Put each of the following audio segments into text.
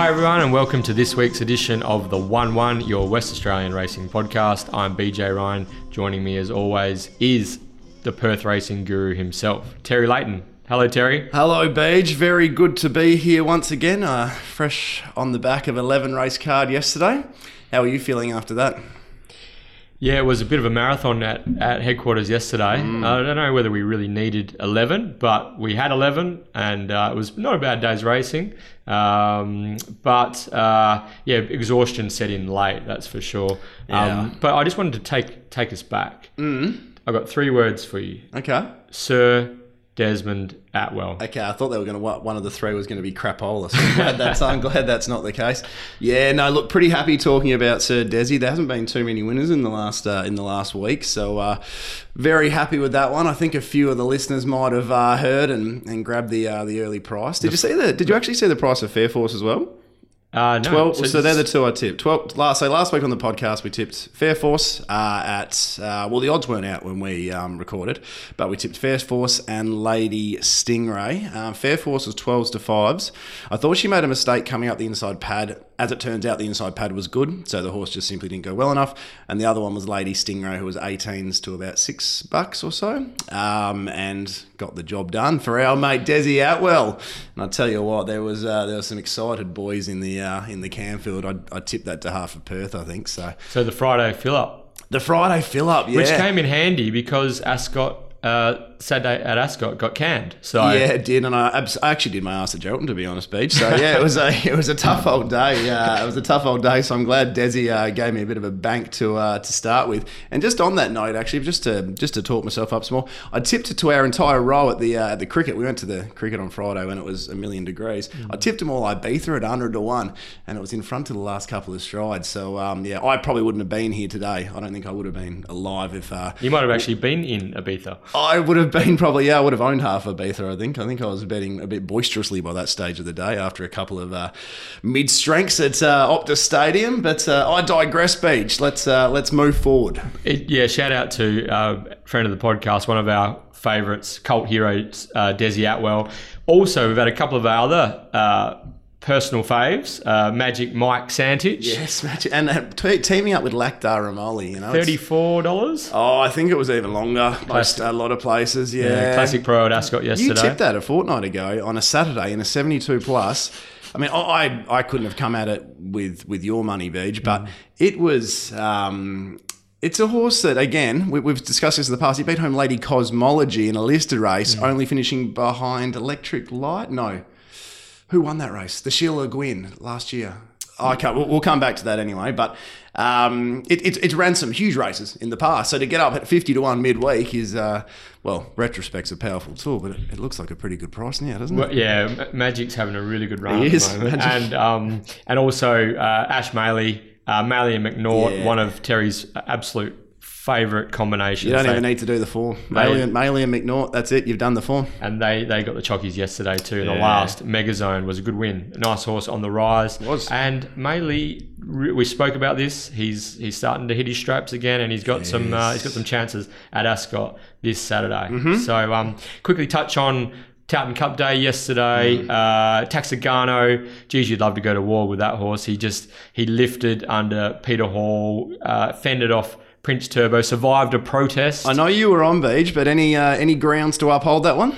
Hi, everyone, and welcome to this week's edition of the 1 1, your West Australian racing podcast. I'm BJ Ryan. Joining me, as always, is the Perth racing guru himself, Terry Layton. Hello, Terry. Hello, Beige. Very good to be here once again. Uh, fresh on the back of 11 race card yesterday. How are you feeling after that? Yeah, it was a bit of a marathon at, at headquarters yesterday. Mm. I don't know whether we really needed 11, but we had 11, and uh, it was not a bad day's racing. Um, but uh, yeah, exhaustion set in late, that's for sure. Yeah. Um, but I just wanted to take take us back. Mm. I've got three words for you Okay. Sir Desmond Atwell. Okay, I thought they were going to. One of the three was going to be crapola. So I'm glad that's, I'm glad that's not the case. Yeah, no. Look, pretty happy talking about Sir Desi. There hasn't been too many winners in the last uh, in the last week, so uh, very happy with that one. I think a few of the listeners might have uh, heard and, and grabbed the uh, the early price. Did you see the? Did you actually see the price of Fair Force as well? Uh, no, Twelve. So, they're the two I tipped. Twelve. Last so last week on the podcast we tipped Fair Force uh, at uh, well the odds weren't out when we um, recorded, but we tipped Fair Force and Lady Stingray. Um, Fair Force was twelves to fives. I thought she made a mistake coming up the inside pad. As it turns out, the inside pad was good, so the horse just simply didn't go well enough. And the other one was Lady Stingray, who was 18s to about six bucks or so, um, and got the job done for our mate Desi Atwell. And I tell you what, there was uh, there were some excited boys in the uh, in the Camfield. I, I tipped that to half of Perth, I think. So so the Friday fill up, the Friday fill up, yeah, which came in handy because Ascot uh, Saturday at Ascot got canned. So Yeah, it did, and I, abs- I actually did my ass at Geraldton to be honest, Beach. So yeah, it was a it was a tough old day. Uh, it was a tough old day. So I'm glad Desi uh, gave me a bit of a bank to uh, to start with. And just on that note, actually, just to just to talk myself up some more, I tipped it to our entire row at the uh, at the cricket. We went to the cricket on Friday when it was a million degrees. I tipped them all Ibiza at hundred to one, and it was in front of the last couple of strides. So um, yeah, I probably wouldn't have been here today. I don't think I would have been alive if. Uh, you might have actually been in Ibiza. I would have been probably yeah. I would have owned half of Ibiza. I think. I think I was betting a bit boisterously by that stage of the day after a couple of uh, mid strengths at uh, Optus Stadium. But uh, I digress. Beach. Let's uh, let's move forward. It, yeah, shout out to uh, friend of the podcast, one of our favourites, cult heroes, uh, Desi Atwell. Also, we've had a couple of our other personal faves, uh, Magic Mike Santich, Yes, Magic. and uh, te- teaming up with Lactar Ramoli. You know, thirty-four dollars. Oh, I think it was even longer. Most a lot of places. Yeah, Classic Pro at Ascot You yesterday. tipped that a fortnight ago on a Saturday in a 72 plus. I mean, I I couldn't have come at it with with your money, Beach, but it was. Um, it's a horse that, again, we, we've discussed this in the past. He beat home Lady Cosmology in a listed race, only finishing behind Electric Light. No, who won that race? The Sheila Gwyn last year. Okay, we'll, we'll come back to that anyway. But um, it, it, it's ran some huge races in the past. So to get up at 50 to 1 midweek is, uh, well, retrospect's a powerful tool, but it, it looks like a pretty good price now, doesn't it? Well, yeah, Magic's having a really good run He at is, the moment, and um, and also uh, Ash Maley, uh, Maley and McNaught, Yeah. one of Terry's absolute favourite combination. you don't They- even need to do the form. Maley and, Maley and McNaught, that's it. You've done the form. and they, they got the chockies yesterday too. The Yeah. last Megazone was a good win. Nice horse on the rise. Was. And Maley, we spoke about this. He's he's starting to hit his straps again, and he's got some uh, he's got some chances at Ascot this Saturday. Mm-hmm. So um, quickly touch on. Towton Cup Day yesterday. Mm. Uh, Taxagano, geez, you'd love to go to war with that horse. He just he lifted under Peter Hall, uh, fended off Prince Turbo, survived a protest. I know you were on beach, but any uh, any grounds to uphold that one?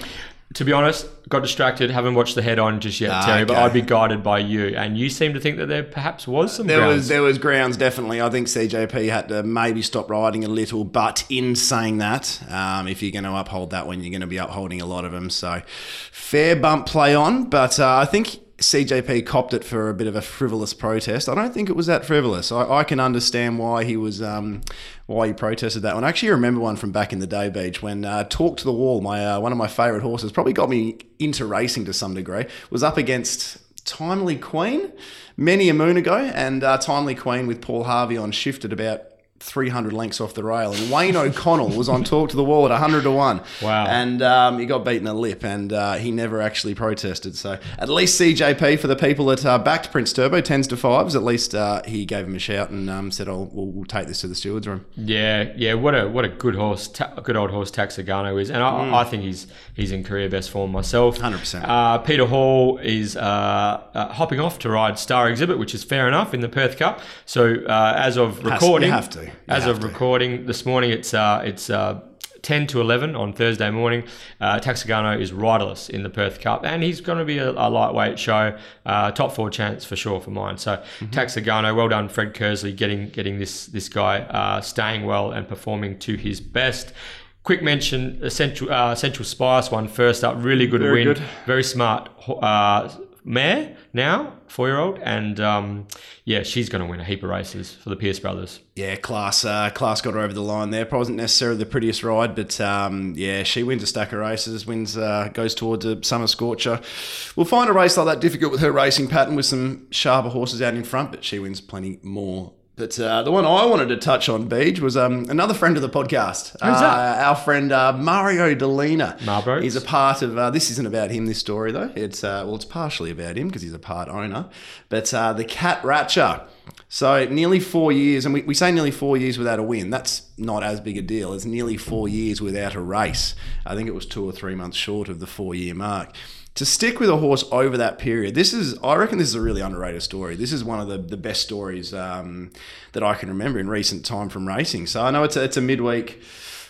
to be honest, got distracted. Haven't watched the head on just yet, Ah, Terry. But. I'd be guided by you, and you seem to think that there perhaps was some There grounds. was there was grounds definitely. I think CJP had to maybe stop riding a little, but in saying that, um, if you're going to uphold that one, you're going to be upholding a lot of them. So fair bump play on, but uh, I think. CJP copped it for a bit of a frivolous protest. I don't think it was that frivolous. I, I can understand why he was um, why he protested that one. I actually remember one from back in the day, Beach, when uh, Talk to the Wall, my uh, one of my favourite horses, probably got me into racing to some degree, was up against Timely Queen many a moon ago, and uh, Timely Queen with Paul Harvey on shifted about 300 lengths off the rail. And Wayne O'Connell was on talk to the wall at 100 to 1. Wow. And um, he got beaten a lip and uh, he never actually protested. So at least CJP, for the people that uh, backed Prince Turbo, 10s to 5s, at least uh, he gave him a shout and um, said, oh, we'll, we'll, take this to the steward's room. Yeah, yeah. What a what a good horse, ta- good old horse Taxagano is. And I, mm. I think he's he's in career best form myself. 100%. Uh, Peter Hall is uh, uh, hopping off to ride Star Exhibit, which is fair enough in the Perth Cup. So as of recording, you have to. As of to. recording this morning, it's uh, it's. Uh, 10 to 11 on Thursday morning. Uh, Taxagano is riderless in the Perth Cup, and he's going to be a, a lightweight show. Uh, top four chance for sure for mine. So mm-hmm. Taxagano, well done, Fred Kersley, getting getting this this guy uh, staying well and performing to his best. Quick mention: Essential uh, Central Spice one first up, really good Very win, good. very smart uh, mare now, four year old, and um, yeah, she's going to win a heap of races for the Pierce brothers. Yeah, class, uh, class got her over the line there. Probably wasn't necessarily the prettiest ride, but um, yeah, she wins a stack of races, wins, uh, goes towards a summer scorcher. We'll find a race like that difficult with her racing pattern with some sharper horses out in front, but she wins plenty more but uh, the one I wanted to touch on, Beej, was um, another friend of the podcast. Who's that? Uh, our friend uh, Mario Delina. Marlboro. He's a part of. Uh, this isn't about him. This story though. It's uh, well, it's partially about him because he's a part owner. But uh, the Cat Ratcher. So nearly four years, and we, we say nearly four years without a win. That's not as big a deal. It's nearly four years without a race. I think it was two or three months short of the four year mark to stick with a horse over that period, this is, I reckon, this is a really underrated story. This is one of the, the best stories um, that I can remember in recent time from racing. So I know it's a, it's a midweek,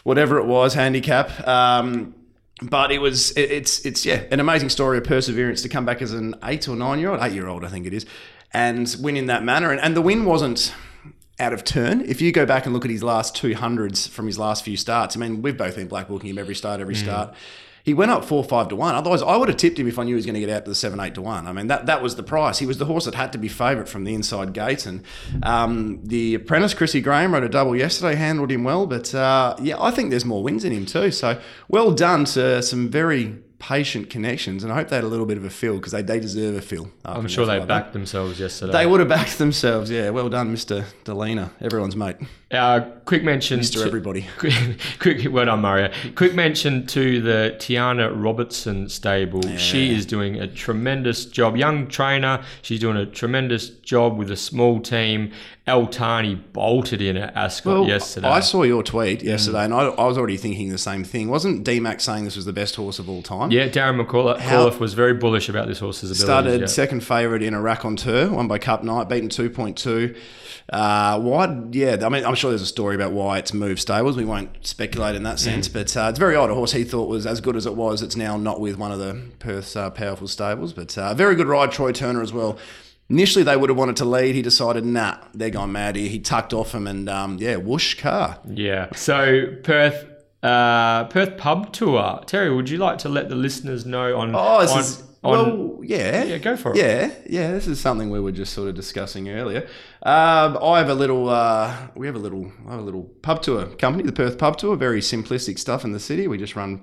whatever it was, handicap. Um, but it was it, it's it's yeah an amazing story of perseverance to come back as an eight or nine year old eight year old I think it is and win in that manner and, and the win wasn't out of turn. If you go back and look at his last two hundreds from his last few starts, I mean, we've both been black booking him every start, every mm. start he went up four five to one. Otherwise, I would have tipped him if I knew he was going to get out to the seven eight to one. I mean, that that was the price. He was the horse that had to be favourite from the inside gate, and um, the apprentice Chrissy Graham rode a double yesterday, handled him well. But uh, yeah, I think there's more wins in him too. So well done to some very patient connections, and I hope they had a little bit of a feel because they, they deserve a feel. I'm sure they backed themselves yesterday. They would have backed themselves, yeah. Well done, Mr. Delina, everyone's mate. Uh, quick mention Mr. to Everybody. Quick, quick well done, Mario. Quick mention to the Tiana Robertson stable. Yeah. She is doing a tremendous job. Young trainer. She's doing a tremendous job with a small team. El Tani bolted in at Ascot Well, yesterday. I saw your tweet yesterday, and I, I was already thinking the same thing. Wasn't DMAC saying this was the best horse of all time? Yeah, Darren McAuliffe was very bullish about this horse's ability. Started yeah. second favourite in a raconteur, won by Cup Night, beaten 2.2. Uh, why? Yeah, I mean, I'm sure there's a story about why it's moved stables. We won't speculate in that sense, Mm. but uh, it's very odd. A horse he thought was as good as it was, it's now not with one of the Perth's uh, powerful stables. But uh, very good ride, Troy Turner as well. Initially, they would have wanted to lead. He decided, nah, they're going mad here. He tucked off him, and um, yeah, whoosh car. Yeah. So Perth, uh, Perth pub tour. Terry, would you like to let the listeners know on? Oh, this on, is on- well, yeah, Yeah, go for it. Yeah, yeah. This is something we were just sort of discussing earlier. Um, I have a little. Uh, we have a little. I have a little pub tour company, the Perth Pub Tour. Very simplistic stuff in the city. We just run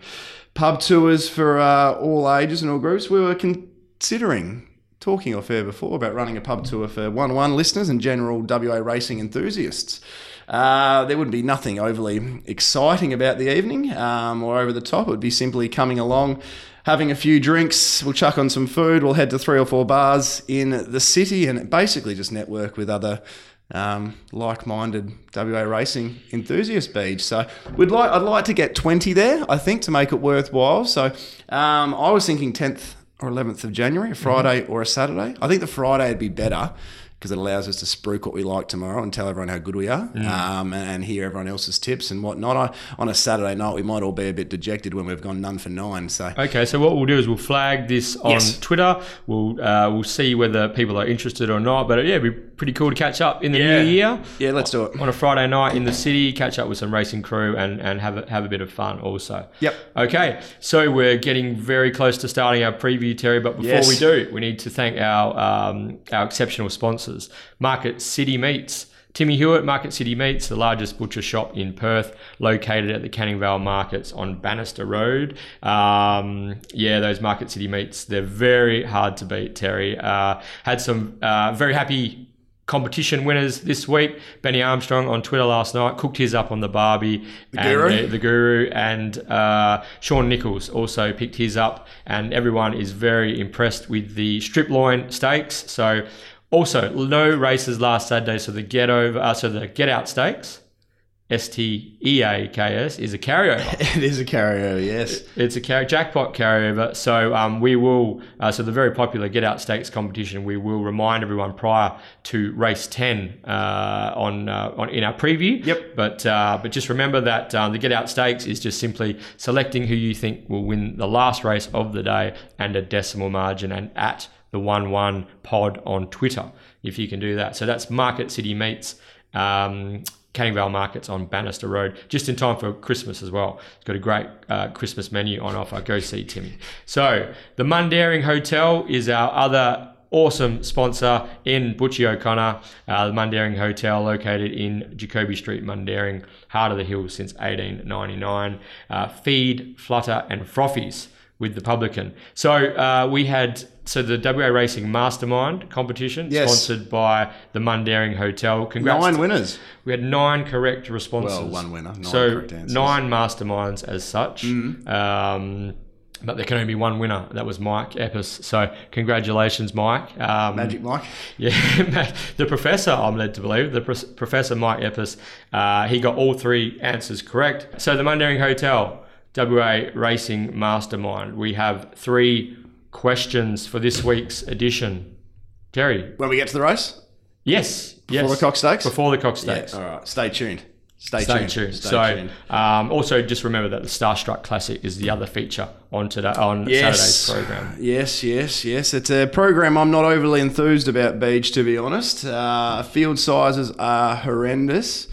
pub tours for uh, all ages and all groups. We were considering talking off air before about running a pub tour for one one listeners and general WA racing enthusiasts. Uh, there wouldn't be nothing overly exciting about the evening um, or over the top. It would be simply coming along, having a few drinks. We'll chuck on some food. We'll head to three or four bars in the city and basically just network with other um, like-minded WA racing enthusiast beach. So we'd like I'd like to get 20 there. I think to make it worthwhile. So um, I was thinking 10th or 11th of January, a Friday or a Saturday. I think the Friday would be better because it allows us to spruik what we like tomorrow and tell everyone how good we are um, and, and hear everyone else's tips and whatnot. I, on a Saturday night, we might all be a bit dejected when we've gone none for nine. So Okay, so what we'll do is we'll flag this on Yes. Twitter. We'll uh, we'll see whether people are interested or not. But yeah, it'd be pretty cool to catch up in the Yeah. new year yeah, let's do it. on a Friday night in the city. Catch up with some racing crew and and have a, have a bit of fun also. Yep. Okay, so we're getting very close to starting our preview, Terry. But before Yes. we do, we need to thank our um, our exceptional sponsors, Market City Meats. Timmy Hewitt, Market City Meats, the largest butcher shop in Perth, located at the Canning Vale Markets on Bannister Road. Um, yeah, those Market City Meats, they're very hard to beat, Terry. Uh, had some uh, very happy competition winners this week. Benny Armstrong on Twitter last night cooked his up on the Barbie. The Guru? The, the Guru. And uh, Sean Nichols also picked his up. And everyone is very impressed with the strip loin steaks. So also no races last Saturday. So the get over, uh, so the get out steaks. S T E A K S is a carryover. It is a carryover, yes. It's a car- jackpot carryover. So um, we will, uh, so the very popular Get Out Steaks competition, we will remind everyone prior to race 10 uh, on, uh, on in our preview. Yep. But, uh, but just remember that um, the Get Out Steaks is just simply selecting who you think will win the last race of the day and a decimal margin and at the 1 1 pod on Twitter, if you can do that. So that's Market City Meats. Um, Canning Vale Markets on Bannister Road, just in time for Christmas as well. It's got a great uh, Christmas menu on offer. Go see Timmy. So, the Mundaring Hotel is our other awesome sponsor in Butchie O'Connor, uh, the Mundaring Hotel located in Jacoby Street, Mundaring, heart of the hills since 1899. Uh, feed, flutter, and frothies with the publican. So uh, we had so the WA Racing Mastermind competition Yes. sponsored by the Mundaring Hotel. Congrats! Nine winners. we had nine correct responses. Well, one winner, nine so correct answers. Nine masterminds as such. Um, but there can only be one winner. That was Mike Epis. So congratulations, Mike. Um, Magic Mike. yeah, the professor, I'm led to believe, the pros- professor Mike Epis, uh, he got all three answers correct. So the Mundaring Hotel, WA Racing Mastermind. We have three questions for this week's edition. Terry, When we get to the race? yes, yes. Before the Cox Stakes? Before the Cox Yeah, all right. Stay tuned. Stay, Stay tuned. tuned. Stay so, tuned. Um, also just remember that the Starstruck Classic is the other feature on today on Saturday's program. Yes, yes, yes. It's a program I'm not overly enthused about, Beach, to be honest. Uh, field sizes are horrendous.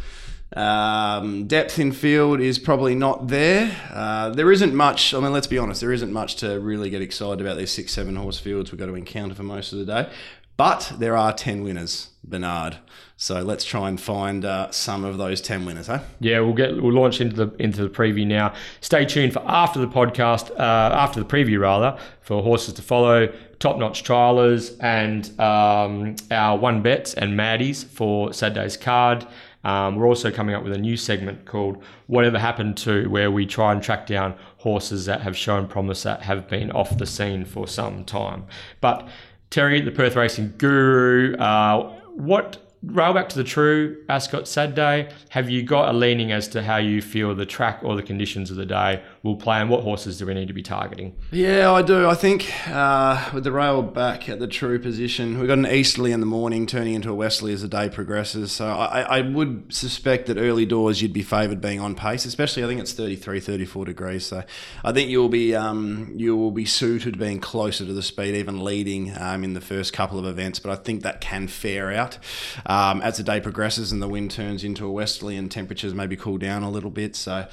Um, depth in field is probably not there. Uh, there isn't much, I mean, let's be honest, there isn't much to really get excited about these six, seven horse fields we've got to encounter for most of the day. But there are 10 winners, Bernard. So let's try and find uh, some of those 10 winners, huh? Yeah, we'll get we'll launch into the into the preview now. Stay tuned for after the podcast, uh, after the preview rather, for horses to follow, top notch trialers, and um, our one bets and Maddies for Saturday's card. Um, we're also coming up with a new segment called "Whatever Happened to," where we try and track down horses that have shown promise that have been off the scene for some time. But Terry, the Perth Racing Guru, uh, what rail back to the true Ascot Sad Day, Have you got a leaning as to how you feel the track or the conditions of the day will play, and what horses do we need to be targeting? Yeah, I do. I think uh, with the rail back at the true position, we've got an easterly in the morning turning into a westerly as the day progresses. So I, I would suspect that early doors you'd be favoured being on pace, especially I think it's 33, 34 degrees. So I think you'll be um, you will be suited being closer to the speed, even leading um, in the first couple of events. But I think that can fare out um, as the day progresses and the wind turns into a westerly and temperatures maybe cool down a little bit. So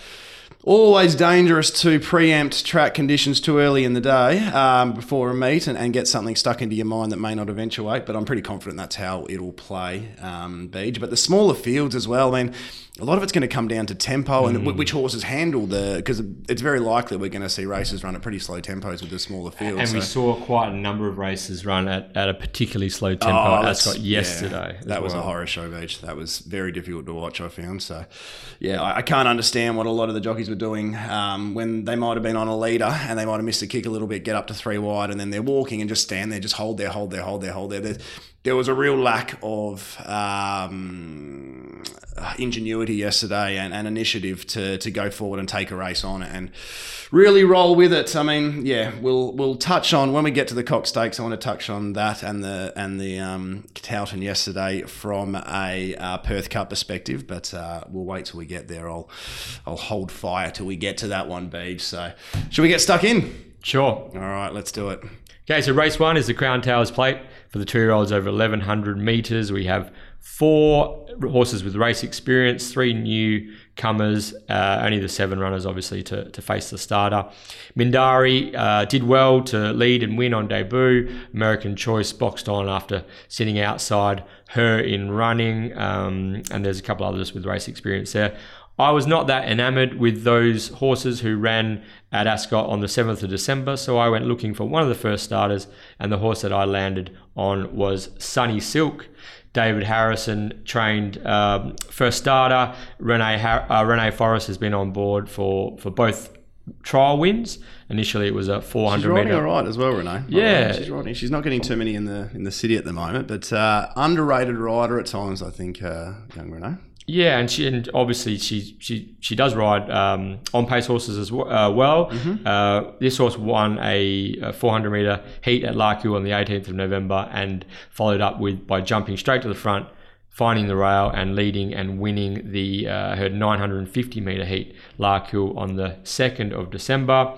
always dangerous to preempt track conditions too early in the day um, before a meet and, and get something stuck into your mind that may not eventuate. But I'm pretty confident that's how it'll play, um. But the smaller fields as well, I mean, a lot of it's going to come down to tempo and wh- which horses handle the, because it's very likely we're going to see races run at pretty slow tempos with the smaller fields. And we saw quite a number of races run at, at a particularly slow tempo Oh, at Ascot yesterday. as that was a horror show, Beach. That was very difficult to watch. I found so. Yeah, I, I can't understand what a lot of the jockeys were doing um, when they might have been on a leader and they might have missed a kick a little bit, get up to three wide, and then they're walking and just stand there, just hold there, hold there, hold there, hold there. There, there was a real lack of um, ingenuity yesterday and, and initiative to, to go forward and take a race on and really roll with it. I mean, yeah, we'll we'll touch on when we get to the Cox Stakes. I want to touch on that and the and the um, Towton yesterday from a uh, Perth Cup perspective, but uh, we'll wait till we get there. I'll I'll hold fire till we get to that one, Beej. So, should we get stuck in? Sure. All right, let's do it. Okay, so race one is the Crown Towers Plate for the two-year-olds over 1,100 metres. We have four horses with race experience, three newcomers, uh, only the seven runners, obviously, to, to face the starter. Mindari uh, did well to lead and win on debut. American Choice boxed on after sitting outside her in running, um, and there's a couple others with race experience there. I was not that enamored with those horses who ran at Ascot on the 7th of December, so I went looking for one of the first starters, and the horse that I landed on was Sunny Silk. David Harrison trained um, first starter. Renee Har- uh, Renee Forrest has been on board for for both trial wins. Initially, it was a 400 She's riding meter. all right as well, Renee. Yeah. she's riding. She's not getting too many in the in the city at the moment, but uh, underrated rider at times. I think uh, young Renee. Yeah, and she and obviously she she she does ride um, on pace horses as w- uh, well. Uh, this horse won a, a 400 meter heat at Lark Hill on the 18th of November and followed up with by jumping straight to the front, finding the rail and leading and winning the uh, her 950 meter heat Lark Hill on the 2nd of December.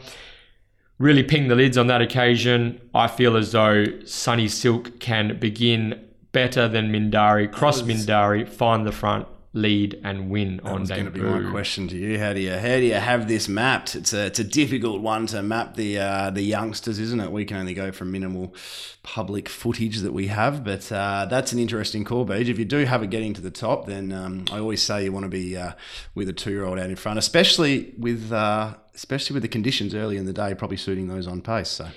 Really pinged the lids on that occasion. I feel as though Sunny Silk can begin better than Mindari, cross Mindari, find the front, lead and win on day. That's going to be my question to you. How do you how do you have this mapped? It's a it's a difficult one to map the uh, the youngsters, isn't it? We can only go from minimal public footage that we have, but uh, that's an interesting call, Beach. If you do have it getting to the top, then um, I always say you want to be uh, with a two year old out in front, especially with uh, especially with the conditions early in the day, probably suiting those on pace. So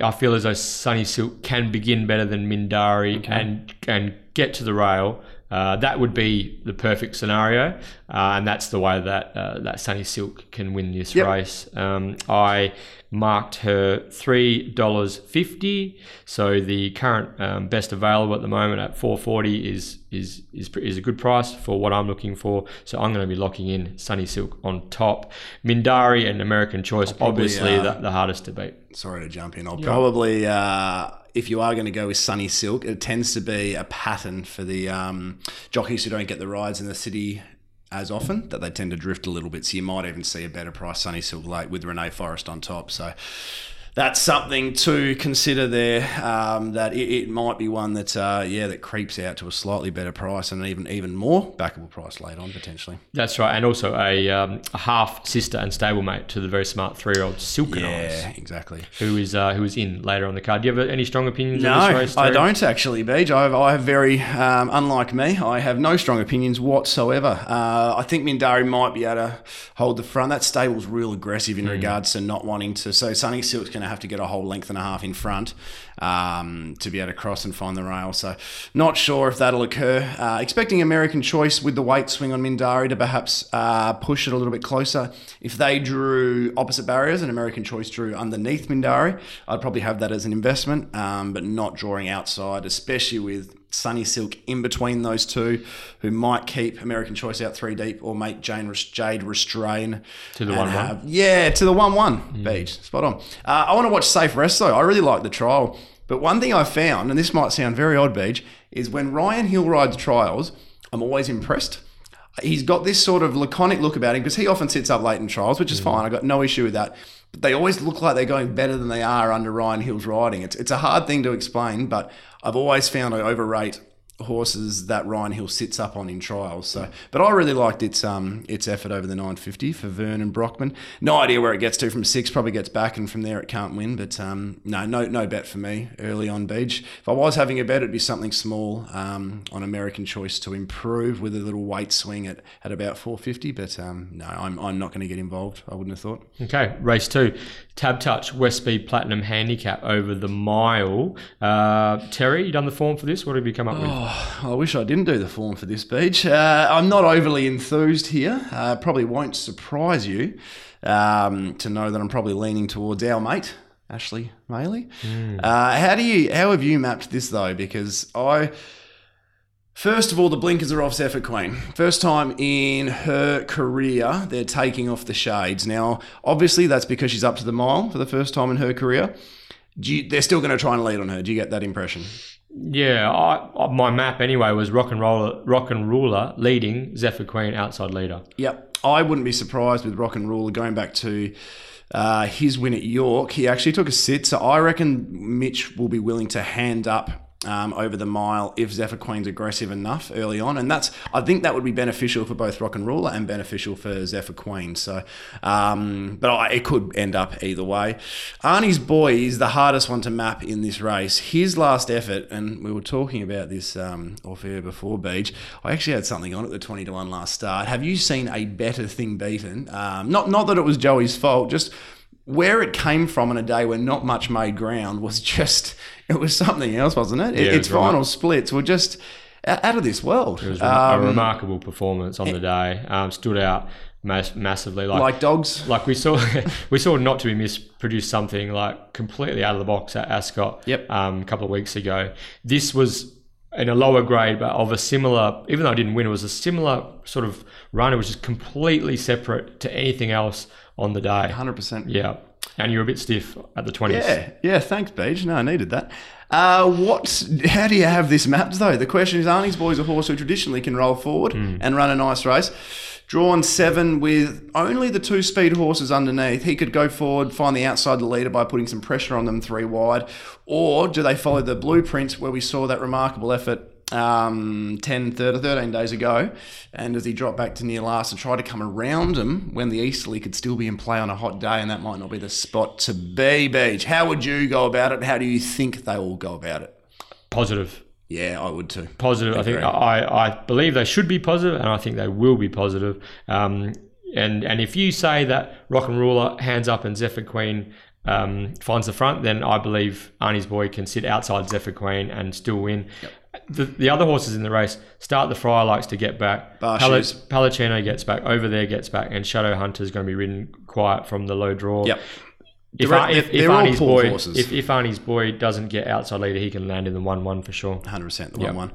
I feel as though Sunny Silk can begin better than Mindari and and get to the rail. Uh, that would be the perfect scenario, uh, and that's the way that uh, that Sunny Silk can win this Yep. race. Um, I marked her three dollars fifty. So the current um, best available at the moment at four forty is is is is a good price for what I'm looking for. So I'm going to be locking in Sunny Silk on top. Mindari and American Choice, probably, obviously uh, the, the hardest to beat. sorry to jump in. I'll probably, uh, if you are going to go with Sunny Silk, it tends to be a pattern for the um, jockeys who don't get the rides in the city as often that they tend to drift a little bit. So you might even see a better price Sunny Silk late with Renee Forrest on top. So that's something to consider there. Um, that it, it might be one that uh, yeah that creeps out to a slightly better price and even even more backable price late on potentially. That's right, and also a, um, a half sister and stablemate to the very smart three-year-old Silken Yeah, Eyes, exactly. who is uh, who is in later on the card. Do you have any strong opinions No, on this race? I don't actually, Beej. I have, I have very, um, unlike me, I have no strong opinions whatsoever. Uh, I think Mindari might be able to hold the front. That stable's real aggressive in Hmm. regards to not wanting to. So Sunny Silk's going have to get a whole length and a half in front um, to be able to cross and find the rail. So not sure if that'll occur. Uh, expecting American Choice with the weight swing on Mindari to perhaps uh, push it a little bit closer. If they drew opposite barriers and American Choice drew underneath Mindari, I'd probably have that as an investment, um, but not drawing outside, especially with Sunny Silk in between those two, who might keep American Choice out three deep or make Jane Jade restrain To the and 1-1. Yeah, to the one-one. Beach, spot on. Uh, I want to watch Safe Rest though. I really like the trial, but one thing I found, and this might sound very odd, Beach, is when Ryan Hill rides trials, I'm always impressed. He's got this sort of laconic look about him because he often sits up late in trials, which is fine. I got no issue with that. But they always look like they're going better than they are under Ryan Hill's riding. It's it's a hard thing to explain, but I've always found I overrate horses that Ryan Hill sits up on in trials. So, but I really liked its um its effort over the 950 for Vernon Brockman. No idea where it gets to from six. Probably gets back, and from there it can't win. But um no no no bet for me early on Beach. If I was having a bet, it'd be something small um on American Choice to improve with a little weight swing at, at about 450. But um no, I'm I'm not going to get involved. I wouldn't have thought. Okay, race two, Tab Touch West Speed Platinum Handicap over the mile. Uh, Terry, you done the form for this? What have you come up with? Oh, I wish I didn't do the form for this beach. Uh, I'm not overly enthused here. Uh, probably won't surprise you um, to know that I'm probably leaning towards our mate Ashley Maley. Uh, how do you? How have you mapped this though? Because I. First of all, the blinkers are off Zephyr Queen. First time in her career, they're taking off the shades. Now, obviously, that's because she's up to the mile for the first time in her career. Do you, they're still going to try and lead on her. Do you get that impression? Yeah, I, my map anyway was Rock and Roller, Rock and Ruler leading Zephyr Queen outside leader. Yep. I wouldn't be surprised with Rock and Ruler going back to uh, his win at York. He actually took a sit, so I reckon Mitch will be willing to hand up um, over the mile if Zephyr Queen's aggressive enough early on, and that's I think that would be beneficial for both Rock and Ruler and beneficial for Zephyr Queen. So, um, but I, it could end up either way. Arnie's boy is the hardest one to map in this race. His last effort, and we were talking about this um, off air before Beach. I actually had something on at the twenty to one last start. Have you seen a better thing beaten? Um, not not that it was Joey's fault, just where it came from in a day where not much made ground was just it was something else, wasn't it? Yeah, it its was right. final splits were just out of this world. It was a Um, remarkable performance on the day. Um, stood out mass- massively. Like, like dogs. like we saw, we saw not to be missed produce something like completely out of the box at Ascot. Yep. Um, a couple of weeks ago. This was in a lower grade, but of a similar. Even though I didn't win, it was a similar sort of run. It was just completely separate to anything else on the day. Hundred percent. Yeah. And you were a bit stiff at the twenties. Yeah, yeah. Thanks, Beach. No, I needed that. Uh, what? How do you have this mapped though? The question is, Arnie's boy's a horse who traditionally can roll forward Hmm. and run a nice race. Drawn seven with only the two speed horses underneath. He could go forward, find the outside of the leader by putting some pressure on them three wide. Or do they follow the blueprint where we saw that remarkable effort um, 10, 30, 13 days ago? And as he dropped back to near last and tried to come around him when the Easterly could still be in play on a hot day, and that might not be the spot to be, Beach. How would you go about it? How do you think they will go about it? Positive. Yeah, I would too. positive. I think I, I believe they should be positive, and I think they will be positive. Um, and and if you say that Rock and Ruler hands up and Zephyr Queen um, finds the front, then I believe Arnie's boy can sit outside Zephyr Queen and still win. The, the other horses in the race start the Friar likes to get back. Pal- Palacino gets back. Over there gets back, and Shadow Hunter is going to be ridden quiet from the low draw. Yep. If, They're- if, if Arnie's boy, if, if Arnie's boy doesn't get outside leader, he can land in the one-one for sure. 100% the one one.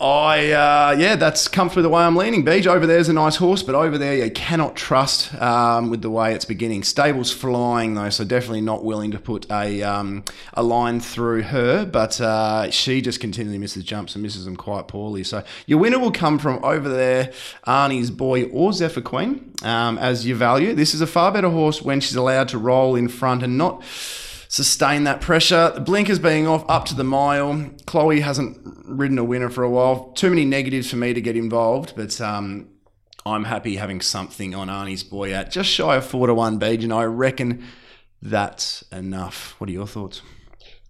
I uh, yeah, that's comfortably the way I'm leaning. Beach over there's a nice horse, but over there you cannot trust um, with the way it's beginning. Stable's flying though, so definitely not willing to put a um, a line through her. But uh, she just continually misses jumps and misses them quite poorly. So your winner will come from over there, Arnie's boy or Zephyr Queen um, as your value. This is a far better horse when she's allowed to roll in front and not sustain that pressure. The blinkers being off up to the mile. Chloe hasn't ridden a winner for a while. Too many negatives for me to get involved, but um, I'm happy having something on Arnie's boy at just shy of four to one beige, and I reckon that's enough. What are your thoughts?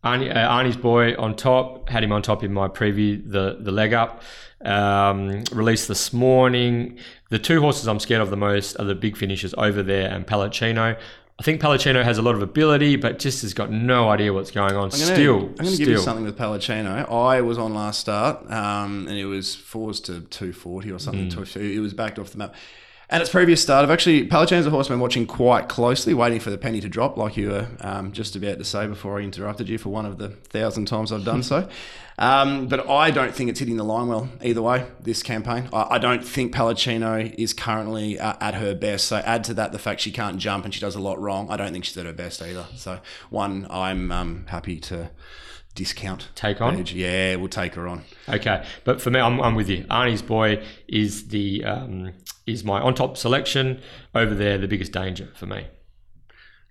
Arnie, uh, Arnie's boy on top had him on top in my preview. The the leg up um, released this morning. The two horses I'm scared of the most are the big finishers over there and Palacino. I think Palacino has a lot of ability, but just has got no idea what's going on. I'm gonna, still, I'm going to give you something with Palacino. I was on last start, um, and it was fours to two forty or something. Mm. It was backed off the map. And its previous start, I've actually Palacino's a horse been watching quite closely, waiting for the penny to drop, like you were um, just about to say before I interrupted you for one of the thousand times I've done so. Um, but I don't think it's hitting the line well either way this campaign. I, I don't think Palacino is currently uh, at her best. So add to that the fact she can't jump and she does a lot wrong. I don't think she's at her best either. So one, I'm um, happy to discount. Take on? Yeah, we'll take her on. Okay, but for me, I'm, I'm with you. Arnie's boy is the um, is my on top selection over there. The biggest danger for me.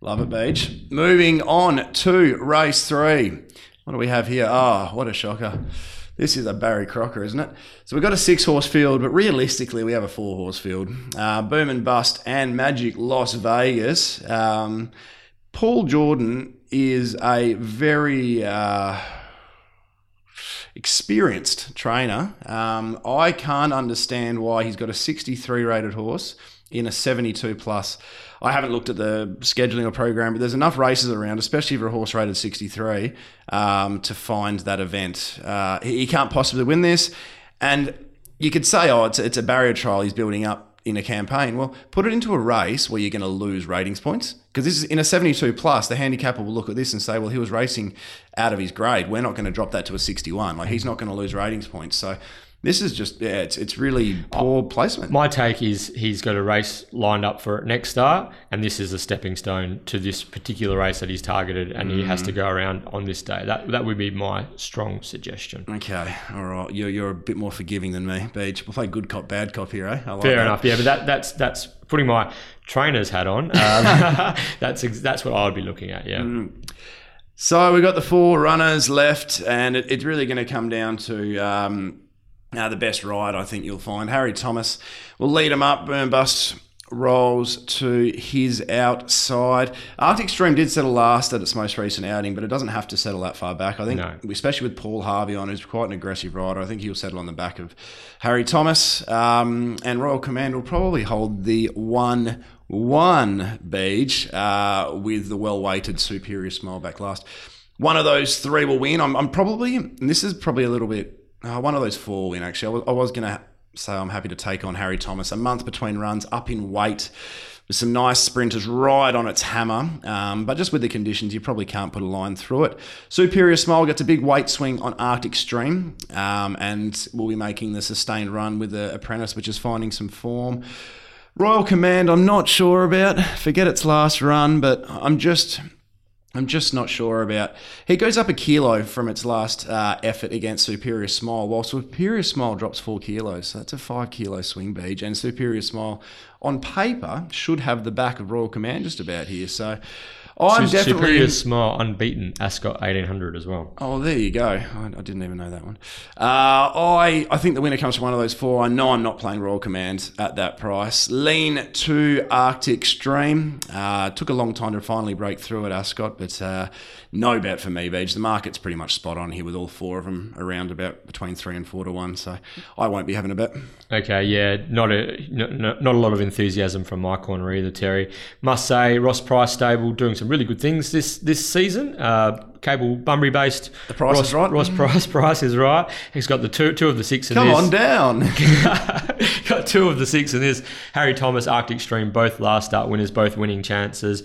Love it, Beach. Moving on to race three. What do we have here? Oh, what a shocker. This is a Barry Crocker, isn't it? So we've got a six horse field, but realistically, we have a four horse field. Uh, Boom and Bust and Magic Las Vegas. Um, Paul Jordan is a very uh, experienced trainer. Um, I can't understand why he's got a 63 rated horse in a 72 plus. I haven't looked at the scheduling or program, but there's enough races around, especially for a horse rated 63, um, to find that event. Uh, he, can't possibly win this. And you could say, oh, it's, it's a barrier trial he's building up in a campaign. Well, put it into a race where you're going to lose ratings points. Because this is in a 72 plus, the handicapper will look at this and say, well, he was racing out of his grade. We're not going to drop that to a 61. Like he's not going to lose ratings points. So this is just, yeah, it's, it's really poor placement. My take is he's got a race lined up for next start, and this is a stepping stone to this particular race that he's targeted, and he has to go around on this day. That that would be my strong suggestion. Okay, all right. You're, you're a bit more forgiving than me, Beach. We'll play good cop, bad cop here, eh? I like Fair that. enough, yeah, but that that's that's putting my trainer's hat on. Um, that's ex- that's what I would be looking at. Yeah, So we've got the four runners left, and it, it's really going to come down to um, uh, the best ride. I think you'll find Harry Thomas will lead him up. Burn bust rolls to his outside. Arctic Stream did settle last at its most recent outing, but it doesn't have to settle that far back. I think, No. especially with Paul Harvey on, who's quite an aggressive rider, I think he'll settle on the back of Harry Thomas. Um, and Royal Command will probably hold the one. One beach uh, with the well weighted superior smile back last. One of those three will win. I'm, I'm probably, and this is probably a little bit, uh, one of those four win actually. I was, I was going to say I'm happy to take on Harry Thomas. A month between runs, up in weight, with some nice sprinters right on its hammer. Um, but just with the conditions, you probably can't put a line through it. Superior Smile gets a big weight swing on Arctic Stream, um, and will be making the sustained run with the apprentice, which is finding some form. Royal Command, I'm not sure about. Forget its last run, but I'm just. I'm just not sure about. He goes up a kilo from its last uh, effort against Superior Smile, while Superior Smile drops four kilos. So that's a five kilo swing beach. And Superior Smile, on paper, should have the back of Royal Command just about here. So I'm Su- definitely. Superior Smile unbeaten Ascot 1800 as well. Oh, there you go. I, I didn't even know that one. Uh, I I think the winner comes from one of those four. I know I'm not playing Royal Command at that price. Lean to Arctic Stream. Uh, took a long time to finally break through at Ascot, but uh, no bet for me, Beach. The market's pretty much spot on here with all four of them around about between three and four to one. So I won't be having a bet. Okay, yeah, not a no, no, not a lot of enthusiasm from my corner either, Terry. Must say, Ross Price stable doing some really good things this this season. Uh, cable Bunbury based. The price Ross, is right. Ross Price price is right. He's got the two two of the six in this. Come this. on down. got two of the six in this. Harry Thomas, Arctic Stream, both last start winners, both winning chances.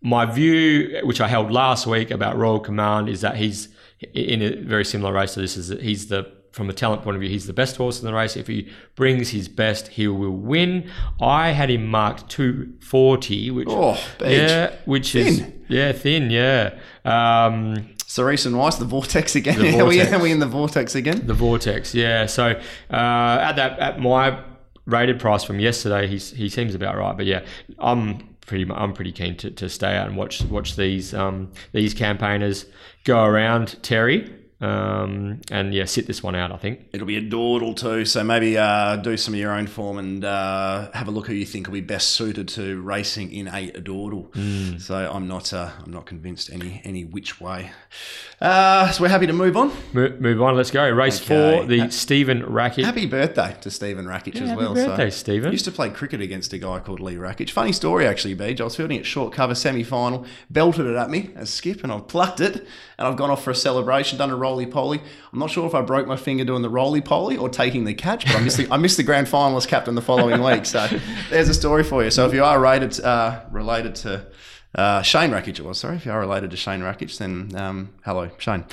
My view, which I held last week about Royal Command, is that he's in a very similar race to this. Is that he's the from a talent point of view, he's the best horse in the race. If he brings his best, he will win. I had him marked 240, which Oh, yeah, which is Thin. yeah thin, yeah. Um, Cerise and Weiss, the Vortex again. The Are, we, are we in the Vortex again? The vortex, yeah. So uh, at that at my rated price from yesterday, he's he seems about right. But yeah, I'm pretty I'm pretty keen to, to stay out and watch watch these um, these campaigners go around Terry. Um, and yeah, sit this one out. I think. It'll be a dawdle too, so maybe uh, do some of your own form and uh, have a look who you think will be best suited to racing in a dawdle. So I'm not, uh, I'm not convinced any any which way. Uh, so we're happy to move on. Mo- move on. Let's go. Race Okay. four, the Stephen Rakic. Happy birthday to Stephen Rakic as well. happy birthday, so. Stephen. Used to play cricket against a guy called Lee Rakic. Funny story, actually, Beej. I was fielding at short cover semi final, belted it at me as skip, and I've plucked it, and I've gone off for a celebration, done a roly poly. I'm not sure if I broke my finger doing the roly poly or taking the catch, but I missed the, I missed the grand finalist captain the following week. So there's a story for you. So if you are rated, uh, related to uh, Shane Rakic, it was sorry. If you are related to Shane Rakic, then um, hello, Shane.